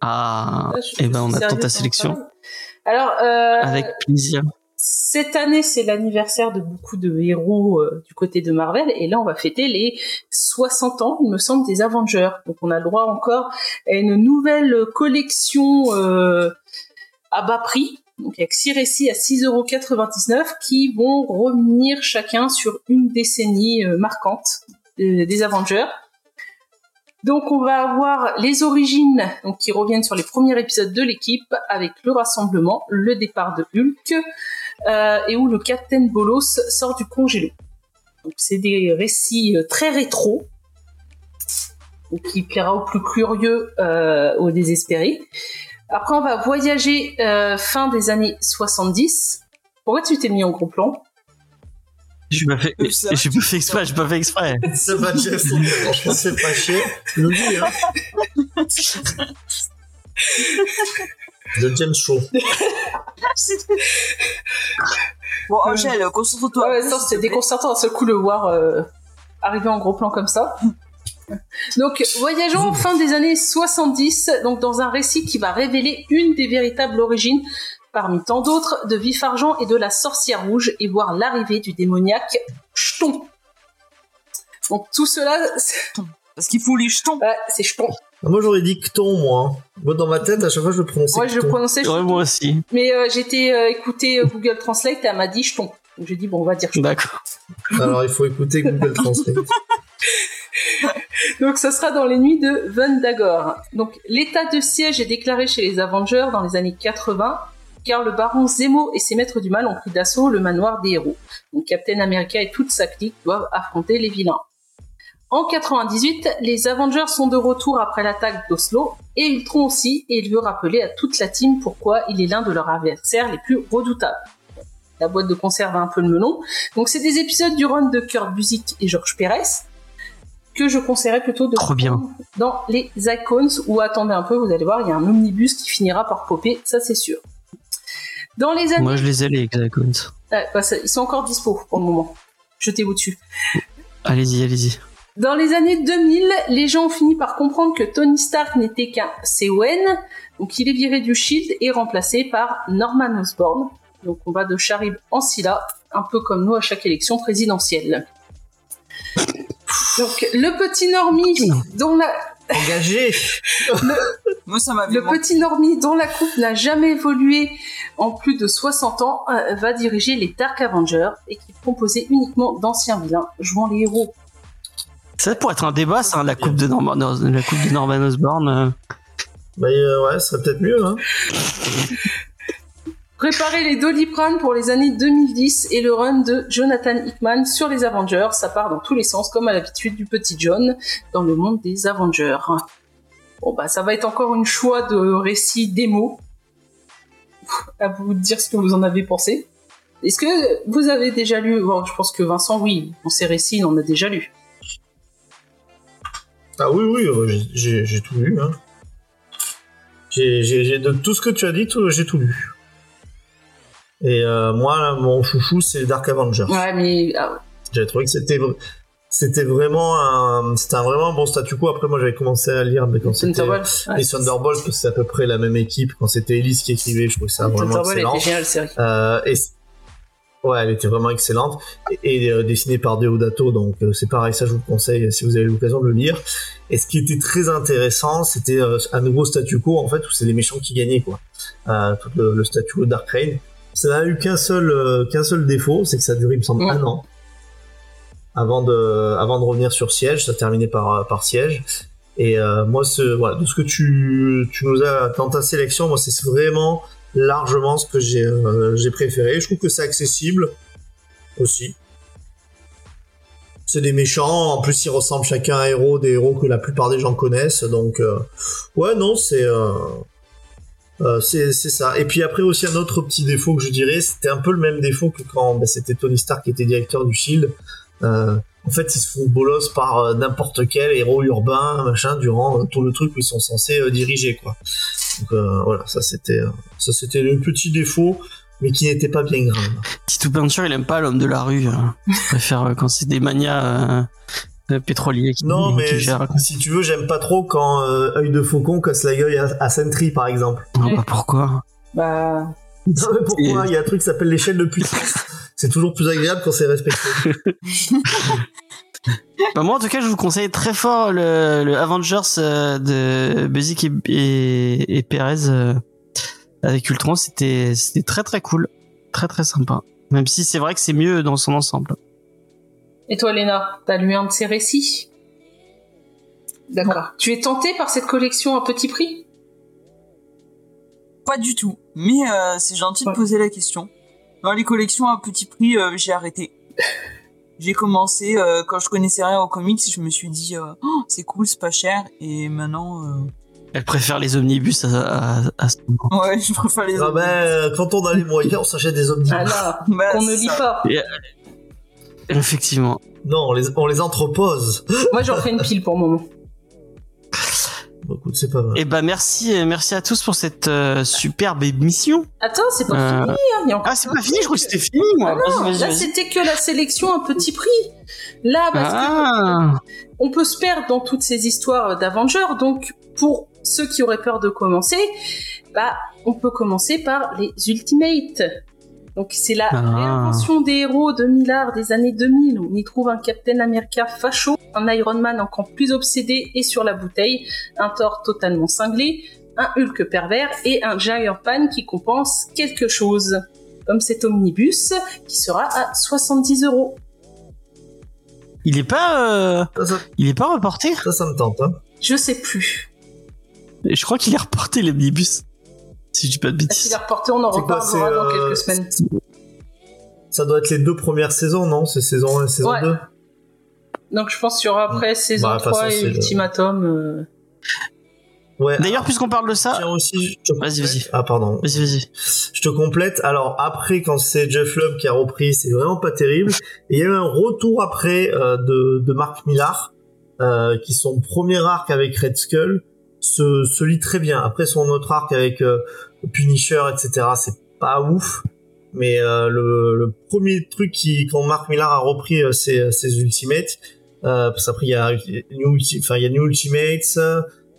Ah, Là, je- eh ben on attend ta sélection. Alors, euh, avec plaisir. Cette année, c'est l'anniversaire de beaucoup de héros euh, du côté de Marvel, et là, on va fêter les 60 ans, il me semble, des Avengers. Donc, on a le droit encore à une nouvelle collection euh, à bas prix. Donc, avec 6 récits à 6,99€ qui vont revenir chacun sur une décennie euh, marquante des Avengers. Donc on va avoir les origines donc, qui reviennent sur les premiers épisodes de l'équipe avec le rassemblement, le départ de Hulk et où le Captain Bolos sort du congélo. Donc c'est des récits euh, très rétro donc, qui plaira aux plus curieux, euh, aux désespérés. Après on va voyager euh, fin des années 70. Pourquoi tu t'es mis en gros plan? Je pas fait, j'ai pas fait exprès, j'ai pas fait exprès. Ça va, Jeff. Franchement, c'est pas chier. Hein. The James Show. Bon, Angèle, concentre-toi. Ouais, ça c'était déconcertant d'un seul coup le voir euh, arriver en gros plan comme ça. Donc, voyageons fin des années 70, donc dans un récit qui va révéler une des véritables origines, parmi tant d'autres, de Vif Argent et de la Sorcière Rouge, et voir l'arrivée du démoniaque Ch'ton. Donc tout cela, Parce qu'il faut les jetons. ouais, c'est Ch'ton. Ah, moi, j'aurais dit Cton, moi. Moi, dans ma tête, à chaque fois, je le prononçais. Moi, je le prononçais Ouais, moi aussi. Mais euh, été euh, écouter euh, Google Translate et elle m'a dit Ch'ton. Donc j'ai dit, bon, on va dire Ch'ton. D'accord. Alors, il faut écouter Google Translate. Donc ce sera dans les nuits de Vendagor. Donc l'état de siège est déclaré chez les Avengers dans les années 80 car le baron Zemo et ses maîtres du mal ont pris d'assaut le manoir des héros. Donc Captain America et toute sa clique doivent affronter les vilains. En 98, les Avengers sont de retour après l'attaque d'Oslo et Ultron aussi et il veut rappeler à toute la team pourquoi il est l'un de leurs adversaires les plus redoutables. La boîte de conserve a un peu le melon. Donc c'est des épisodes du run de Kurt Busiek et Georges Pérez que je conseillerais plutôt de Trop bien. dans les Icons ou attendez un peu, vous allez voir, il y a un omnibus qui finira par popper, ça c'est sûr. Dans les années Moi, je les ai, les. Ouais, bah, ça- ils sont encore dispo pour le moment. Jetez-vous dessus. Allez-y, allez-y. Dans les années 2000, les gens ont fini par comprendre que Tony Stark n'était qu'un CON, donc il est viré du Shield et remplacé par Norman Osborn. Donc on va de Charib en Scylla, un peu comme nous à chaque élection présidentielle. Donc le petit Normie dont la, Engagé. Moi, ça le petit Normie dont la coupe n'a jamais évolué en plus de 60 ans euh, va diriger les Dark Avengers, équipe composée uniquement d'anciens vilains jouant les héros Ça pourrait être un débat, ça, la coupe de Norman, la coupe de Norman Osborn. euh. Bah, euh, ouais, ça serait peut-être mieux, hein. Préparer les Doliprane pour les années 2010 et le run de Jonathan Hickman sur les Avengers. Ça part dans tous les sens, comme à l'habitude du petit John dans le monde des Avengers. Bon, bah, ça va être encore une choix de récit démo. à vous dire ce que vous en avez pensé. Est-ce que vous avez déjà lu bon, Je pense que Vincent, oui, on ses récits, on a déjà lu. Ah oui, oui, euh, j'ai- tout lu. Hein. J'ai- de tout ce que tu as dit, j'ai tout lu. Et euh, moi, là, mon chouchou, c'est Dark Avenger. Ouais, mais ah, J'avais trouvé que c'était c'était vraiment un c'était vraiment un bon statu quo. Après, moi, j'avais commencé à lire, mais quand c'était les Thunderbolts, parce que c'est à peu près la même équipe. Quand c'était Elise qui écrivait, je trouvais ça vraiment excellent. était génial. Euh, et ouais, elle était vraiment excellente et, et, euh, dessinée par Deodato, donc euh, c'est pareil, ça je vous le conseille si vous avez l'occasion de le lire. Et ce qui était très intéressant, c'était euh, un nouveau statu quo en fait où c'est les méchants qui gagnaient quoi. Euh, tout le, le statu quo Dark Reign. Ça n'a eu qu'un seul euh, qu'un seul défaut, c'est que ça a duré il me semble un an avant de avant de revenir sur Siège. Ça terminait par euh, par Siège. Et euh, moi, ce, voilà, de ce que tu, tu nous as dans ta sélection, moi, c'est vraiment largement ce que j'ai euh, j'ai préféré. Je trouve que c'est accessible aussi. C'est des méchants, en plus ils ressemblent chacun à un héros, des héros que la plupart des gens connaissent, donc euh, ouais non c'est euh, c'est c'est ça. Et puis après aussi un autre petit défaut que je dirais, c'était un peu le même défaut que quand bah, c'était Tony Stark qui était directeur du Shield. En fait ils se font bolos par n'importe quel héros urbain machin durant tout le truc où ils sont censés diriger quoi. Donc euh, voilà ça c'était euh, ça c'était le petit défaut mais qui n'était pas bien grave. Titou Peinture, il aime pas l'homme de la rue. hein. Il préfère euh, quand c'est des manias euh, pétroliers qui, Non, qui mais gèrent. si tu veux, j'aime pas trop quand euh, œil de faucon casse la gueule à, à Sentry, par exemple. Ah, bah, pourquoi Bah, Non, mais pourquoi? Il y a un truc qui s'appelle l'échelle de puissance. C'est toujours plus agréable quand c'est respecté. Bah, moi, en tout cas, je vous conseille très fort le, le Avengers euh, de Buzik et, et, et Perez euh, avec Ultron. C'était c'était très très cool, très très sympa. Même si c'est vrai que c'est mieux dans son ensemble. et toi, Léna, t'as lu un de ces récits? D'accord. Tu es tentée par cette collection à petit prix? Pas du tout. Mais euh, c'est gentil de poser la question. Dans les collections à petit prix, euh, j'ai arrêté. J'ai commencé euh, quand je connaissais rien aux comics, je me suis dit euh, Oh, c'est cool, c'est pas cher. Et maintenant, euh, Elle préfère les omnibus à, à, à ce moment. ouais, je préfère les. Ah ben, quand on a les moyens, on s'achète des omnibus. Ah là, Bah, qu'on ne lit pas. Effectivement. Non, on les, on les entrepose. Moi, j'en fais une pile pour le moment. Bon, écoute, c'est pas mal. Et bah merci, euh, merci à tous pour cette euh, superbe émission. Attends, c'est pas Euh, fini. Hein. il y a encore Ah, c'est pas fini, je crois que c'était fini, moi. Ah non, Vas-y, vas-y, là vas-y. c'était que la sélection à petit prix. Là, parce que Ah, on peut se perdre dans toutes ces histoires d'Avengers. Donc, pour ceux qui auraient peur de commencer, bah, on peut commencer par les Ultimates. Donc, c'est la Ah. réinvention des héros de Millard des années 2000. On y trouve un Captain America facho, un Iron Man encore plus obsédé et sur la bouteille, un Thor totalement cinglé, un Hulk pervers et un Giant Pan qui compense quelque chose. Comme cet omnibus qui sera à 70 euros. il est pas, euh, Ça, ça, il est pas reporté? ça, ça me tente. Hein. Je sais plus. Je crois qu'il est reporté l'omnibus. Si je dis pas de bêtises. est reporté On en reparlera dans euh, quelques semaines. Ça doit être les deux premières saisons, non? C'est saison 1 et saison Ouais. 2 Donc je pense qu'il y aura après saison Bah, de toute 3 façon, et Ultimatum. euh. Ouais. D'ailleurs, puisqu'on parle de ça, Tiens aussi, je te Vas-y, vas-y. Ah, pardon. vas-y, vas-y. Je te complète. Alors après, quand c'est Jeff Lubb qui a repris, c'est vraiment pas terrible. Et il y a eu un retour après euh, de, de Mark Millar, euh, qui son premier arc avec Red Skull se, se lit très bien. Après son autre arc avec euh, Punisher, etc., c'est pas ouf. Mais euh, le, le premier truc qui, quand Mark Millar a repris euh, ses, ses Ultimates, euh, parce qu'après il y a New, enfin y a New Ultimates,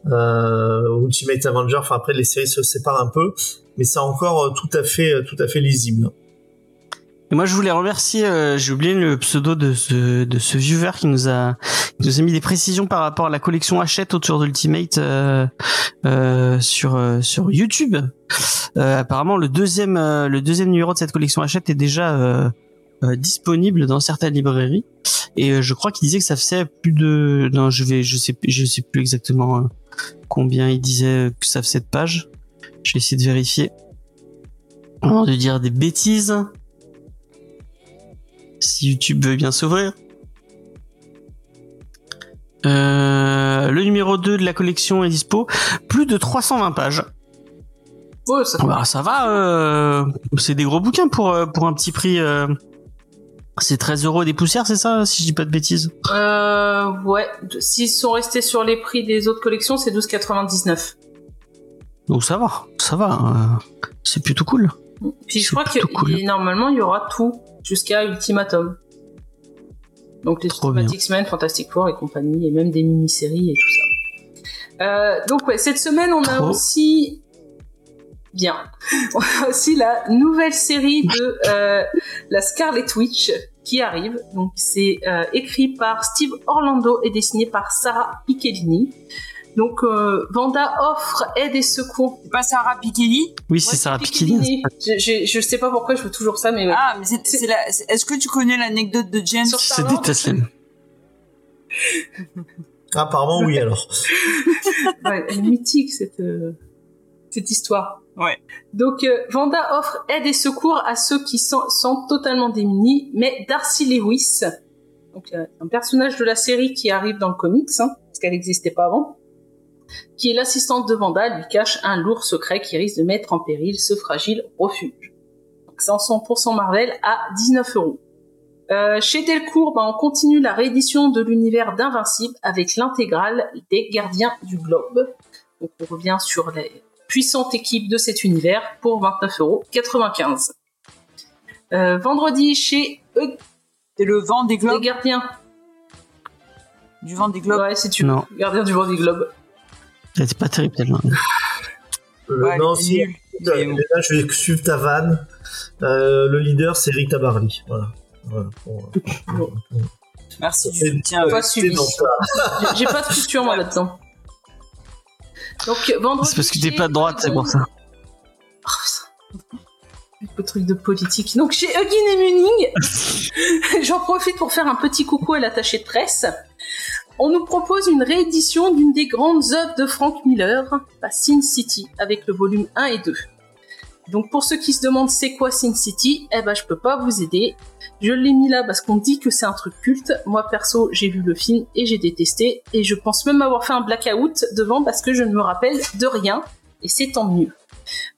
euh, Ultimate Avenger. Enfin après les séries se séparent un peu mais c'est encore euh, tout à fait euh, tout à fait lisible. Et moi, je voulais remercier, euh, j'ai oublié le pseudo de ce, de ce viewer qui nous a, qui nous a mis des précisions par rapport à la collection Hachette autour d'Ultimate euh, euh, sur euh, sur YouTube. Euh, apparemment, le deuxième euh, le deuxième numéro de cette collection Hachette est déjà disponible dans certaines librairies. Et je crois qu'il disait que ça faisait plus de, non, je vais, je sais, je sais plus exactement combien il disait que ça faisait de pages. Je vais essayer de vérifier avant de dire des bêtises si YouTube veut bien s'ouvrir. Euh, le numéro 2 de la collection est dispo. Plus de 320 pages. Ouais, ça Bah, ça va. euh, c'est des gros bouquins pour euh, pour un petit prix. euh, c'est 13 euros des poussières, c'est ça, si je dis pas de bêtises? Euh, ouais. S'ils sont restés sur les prix des autres collections, c'est 12,99. Donc ça va, ça va. c'est plutôt cool. Puis je crois que cool. normalement il y aura tout jusqu'à Ultimatum. Donc les X-Men, Fantastic Four et compagnie, et même des mini-séries et tout ça. Euh, donc ouais, cette semaine on a Trop. aussi bien, on a aussi la nouvelle série de euh, la Scarlet Witch qui arrive. Donc c'est euh, écrit par Steve Orlando et dessiné par Sarah Piccolini. Donc euh, Vanda offre aide et secours C'est pas Sarah Pikeli Oui, c'est Ouais, Sarah Piccolini. Piccolini. Je, je, je sais pas pourquoi je veux toujours ça, mais ouais. Ah, mais c'est, c'est la, c'est- est-ce que tu connais l'anecdote de James? Sur Je Star-Lord. déteste les- Apparemment, oui, alors. Ouais, elle est mythique cette euh, cette histoire. Ouais. Donc euh, Vanda offre aide et secours à ceux qui sont, sont totalement démunis, mais Darcy Lewis, donc euh, un personnage de la série qui arrive dans le comics, hein, parce qu'elle n'existait pas avant, qui est l'assistante de Vanda, lui cache un lourd secret qui risque de mettre en péril ce fragile refuge. Donc c'est en 100% Marvel à 19 euros. Euh, chez Delcourt, bah, on continue la réédition de l'univers d'Invincible avec l'intégrale des Gardiens du Globe. Donc on revient sur les puissantes équipes de cet univers pour 29,95€. Euh, vendredi chez eux, C'est le vent des globes, Gardiens. du vent des globes. Ouais, si tu veux. Gardiens du Vendée Globe. Elle était pas terrible tellement. Euh, Ouais, non, si. nulle. euh. Là, je vais suivre ta vanne. Euh, le leader, c'est Rita Barley. Voilà. Merci du soutien. Pas suivi. J'ai- pas de culture moi là-dedans. Donc vendredi. C'est parce que t'es chez pas de droite, c'est pour ça. Oh, putain. Le truc de politique. Donc chez Huggin et Munning, j'en profite pour faire un petit coucou à l'attaché de presse. On nous propose une réédition d'une des grandes œuvres de Frank Miller, Sin City, avec le volume 1 et 2. Donc pour ceux qui se demandent c'est quoi Sin City, eh ben je peux pas vous aider. Je l'ai mis là parce qu'on dit que c'est un truc culte. Moi perso, j'ai vu le film et j'ai détesté et je pense même avoir fait un blackout devant parce que je ne me rappelle de rien et c'est tant mieux.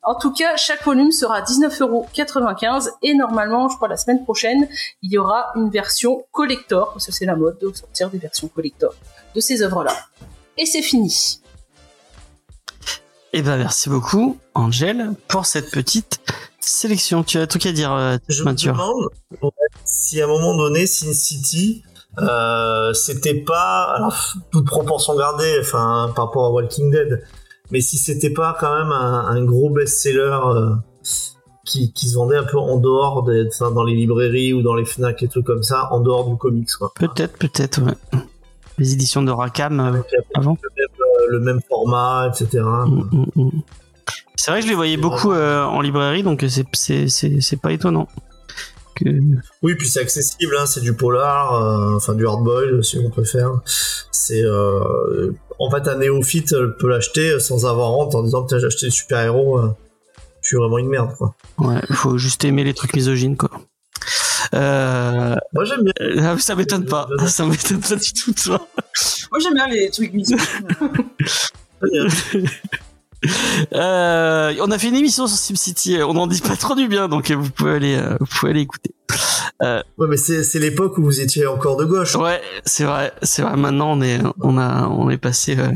En tout cas, chaque volume sera 19,95€ et normalement, je crois la semaine prochaine, il y aura une version collector, parce que c'est la mode de sortir des versions collector de ces œuvres-là. Et c'est fini. Eh ben, merci beaucoup, Angel, pour cette petite sélection. Tu as un truc à dire, euh, Je me demande si à un moment donné, Sin City, euh, c'était pas, alors, toute proportion gardée, enfin, par rapport à Walking Dead, mais si c'était pas quand même un, un gros best-seller euh, qui, qui se vendait un peu en dehors des, enfin, dans les librairies ou dans les Fnac et trucs comme ça, en dehors du comics, quoi. Peut-être, peut-être, ouais. Les éditions de Rakam euh, Avec avant. le même, euh, le même format, etc. Mm, mm, mm. C'est vrai que je les voyais beaucoup euh, en librairie, donc c'est- c'est c'est- c'est pas étonnant. Que... Oui, puis c'est accessible, hein, c'est du polar, euh, enfin du hardboil si on préfère. C'est euh, en fait un néophyte euh, peut l'acheter sans avoir honte en disant putain j'ai acheté des super héros, euh, je suis vraiment une merde quoi. Ouais, faut juste aimer les trucs misogynes, quoi. Euh, Moi j'aime bien. euh, ça m'étonne pas. Ça m'étonne pas du tout, toi. Moi j'aime bien les trucs mythiques. Euh, on a fait une émission sur SimCity. On n'en dit pas trop du bien, donc euh, vous pouvez aller, euh, vous pouvez aller écouter. Ouais, mais c'est l'époque où vous étiez encore de gauche. Ouais, c'est vrai, c'est vrai. Maintenant, on est, on a, on est passé euh,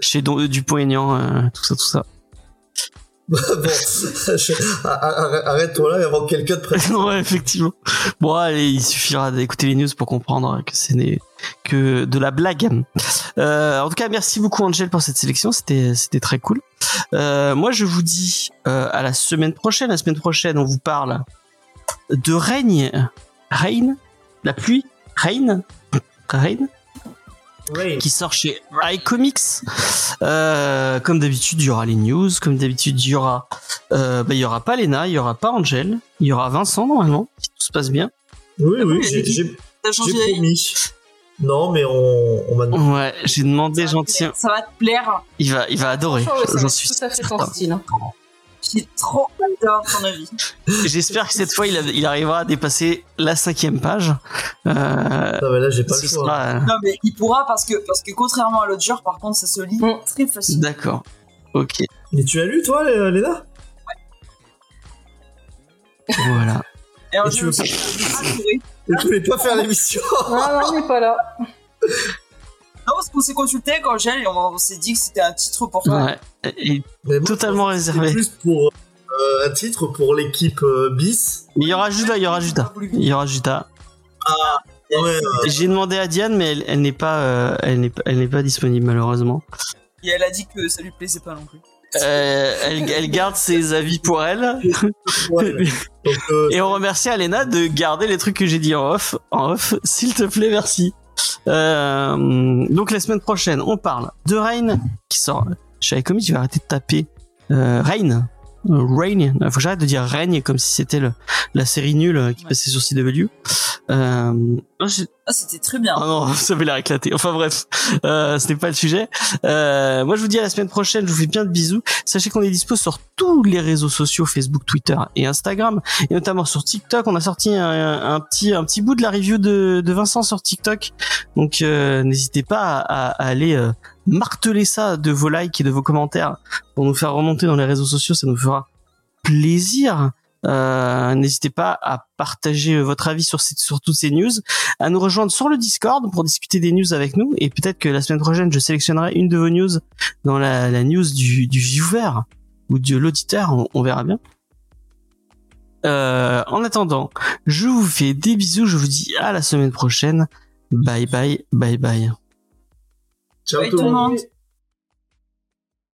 chez Don- Dupont-Aignan, euh, tout ça, tout ça. Bon, je- arrête-toi là avant que quelqu'un te prenne. ouais, effectivement. Bon, allez, il suffira d'écouter les news pour comprendre que ce n'est que de la blague. Euh, en tout cas, merci beaucoup Angel pour cette sélection. C'était, c'était très cool. Euh, moi, je vous dis euh, à la semaine prochaine. La semaine prochaine, on vous parle de règne, Rain, la pluie, Rain, Rain, Qui sort chez iComics. Euh, comme d'habitude, il y aura les news. Comme d'habitude, il y aura, euh, bah, il y aura pas Lena, il y aura pas Angel, il y aura Vincent normalement, si tout se passe bien. Oui, oui, Ah, j'ai- j'ai promis. Non, mais on, on m'a demandé. Ouais, j'ai demandé Ça va te gentiment. plaire, Ça va te plaire. Il va, il va adorer. Ça J'en suis tout à fait ton style. J'ai trop hâte d'avoir ton avis. J'espère que cette fois, il, a- il arrivera à dépasser la cinquième page. Euh, Non, mais là j'ai pas le choix. sera, euh, Non mais il pourra parce que parce que contrairement à l'autre genre par contre ça se lit Mm. très facilement. D'accord. Ok. Mais tu as lu toi, Lé- Léna Voilà. Et Et je tu veux assuré. Et tu voulais pas faire l'émission? Non, non, on n'est pas là. Non, parce qu'on s'est consulté avec Angèle et on, on s'est dit que c'était un titre pour toi. Ouais. Et Mais moi, totalement réservé. Plus pour euh, un titre pour l'équipe euh, bis. Mais il y aura Judas, il y aura Judas. Il y aura Judas. Ouais, euh, J'ai demandé à Diane, mais elle, elle n'est pas, euh, elle n'est pas, elle n'est pas disponible malheureusement. Et elle a dit que ça lui plaisait pas non plus. Euh, elle, elle garde ses avis pour elle. ouais. Donc, euh, Et on remercie Alena de garder les trucs que j'ai dit en off. En off, s'il te plaît, merci. Euh, donc la semaine prochaine, on parle de Rain qui sort. Je savais comme tu vas arrêter de taper euh, Rain. Euh, Rain. Faut que j'arrête de dire Règne comme si c'était la série nulle euh, qui passait sur CW. Euh, Ah, c'était très bien. ah non, ça avait l'air éclaté. Enfin bref, euh, ce n'est pas le sujet. Euh, moi, je vous dis à la semaine prochaine. Je vous fais bien de bisous. Sachez qu'on est dispo sur tous les réseaux sociaux Facebook, Twitter et Instagram, et notamment sur TikTok. On a sorti un, un petit un petit bout de la review de, de Vincent sur TikTok. Donc euh, n'hésitez pas à, à aller euh, marteler ça de vos likes et de vos commentaires pour nous faire remonter dans les réseaux sociaux. Ça nous fera plaisir. Euh, N'hésitez pas à partager votre avis sur, ces- sur toutes ces news, à nous rejoindre sur le Discord pour discuter des news avec nous. Et peut-être que la semaine prochaine, je sélectionnerai une de vos news dans la, la news du, du viewer ou de l'auditeur. On, on verra bien. Euh, en attendant, je vous fais des bisous. Je vous dis à la semaine prochaine. Bye bye, bye bye. ciao Bye tout le monde. monde.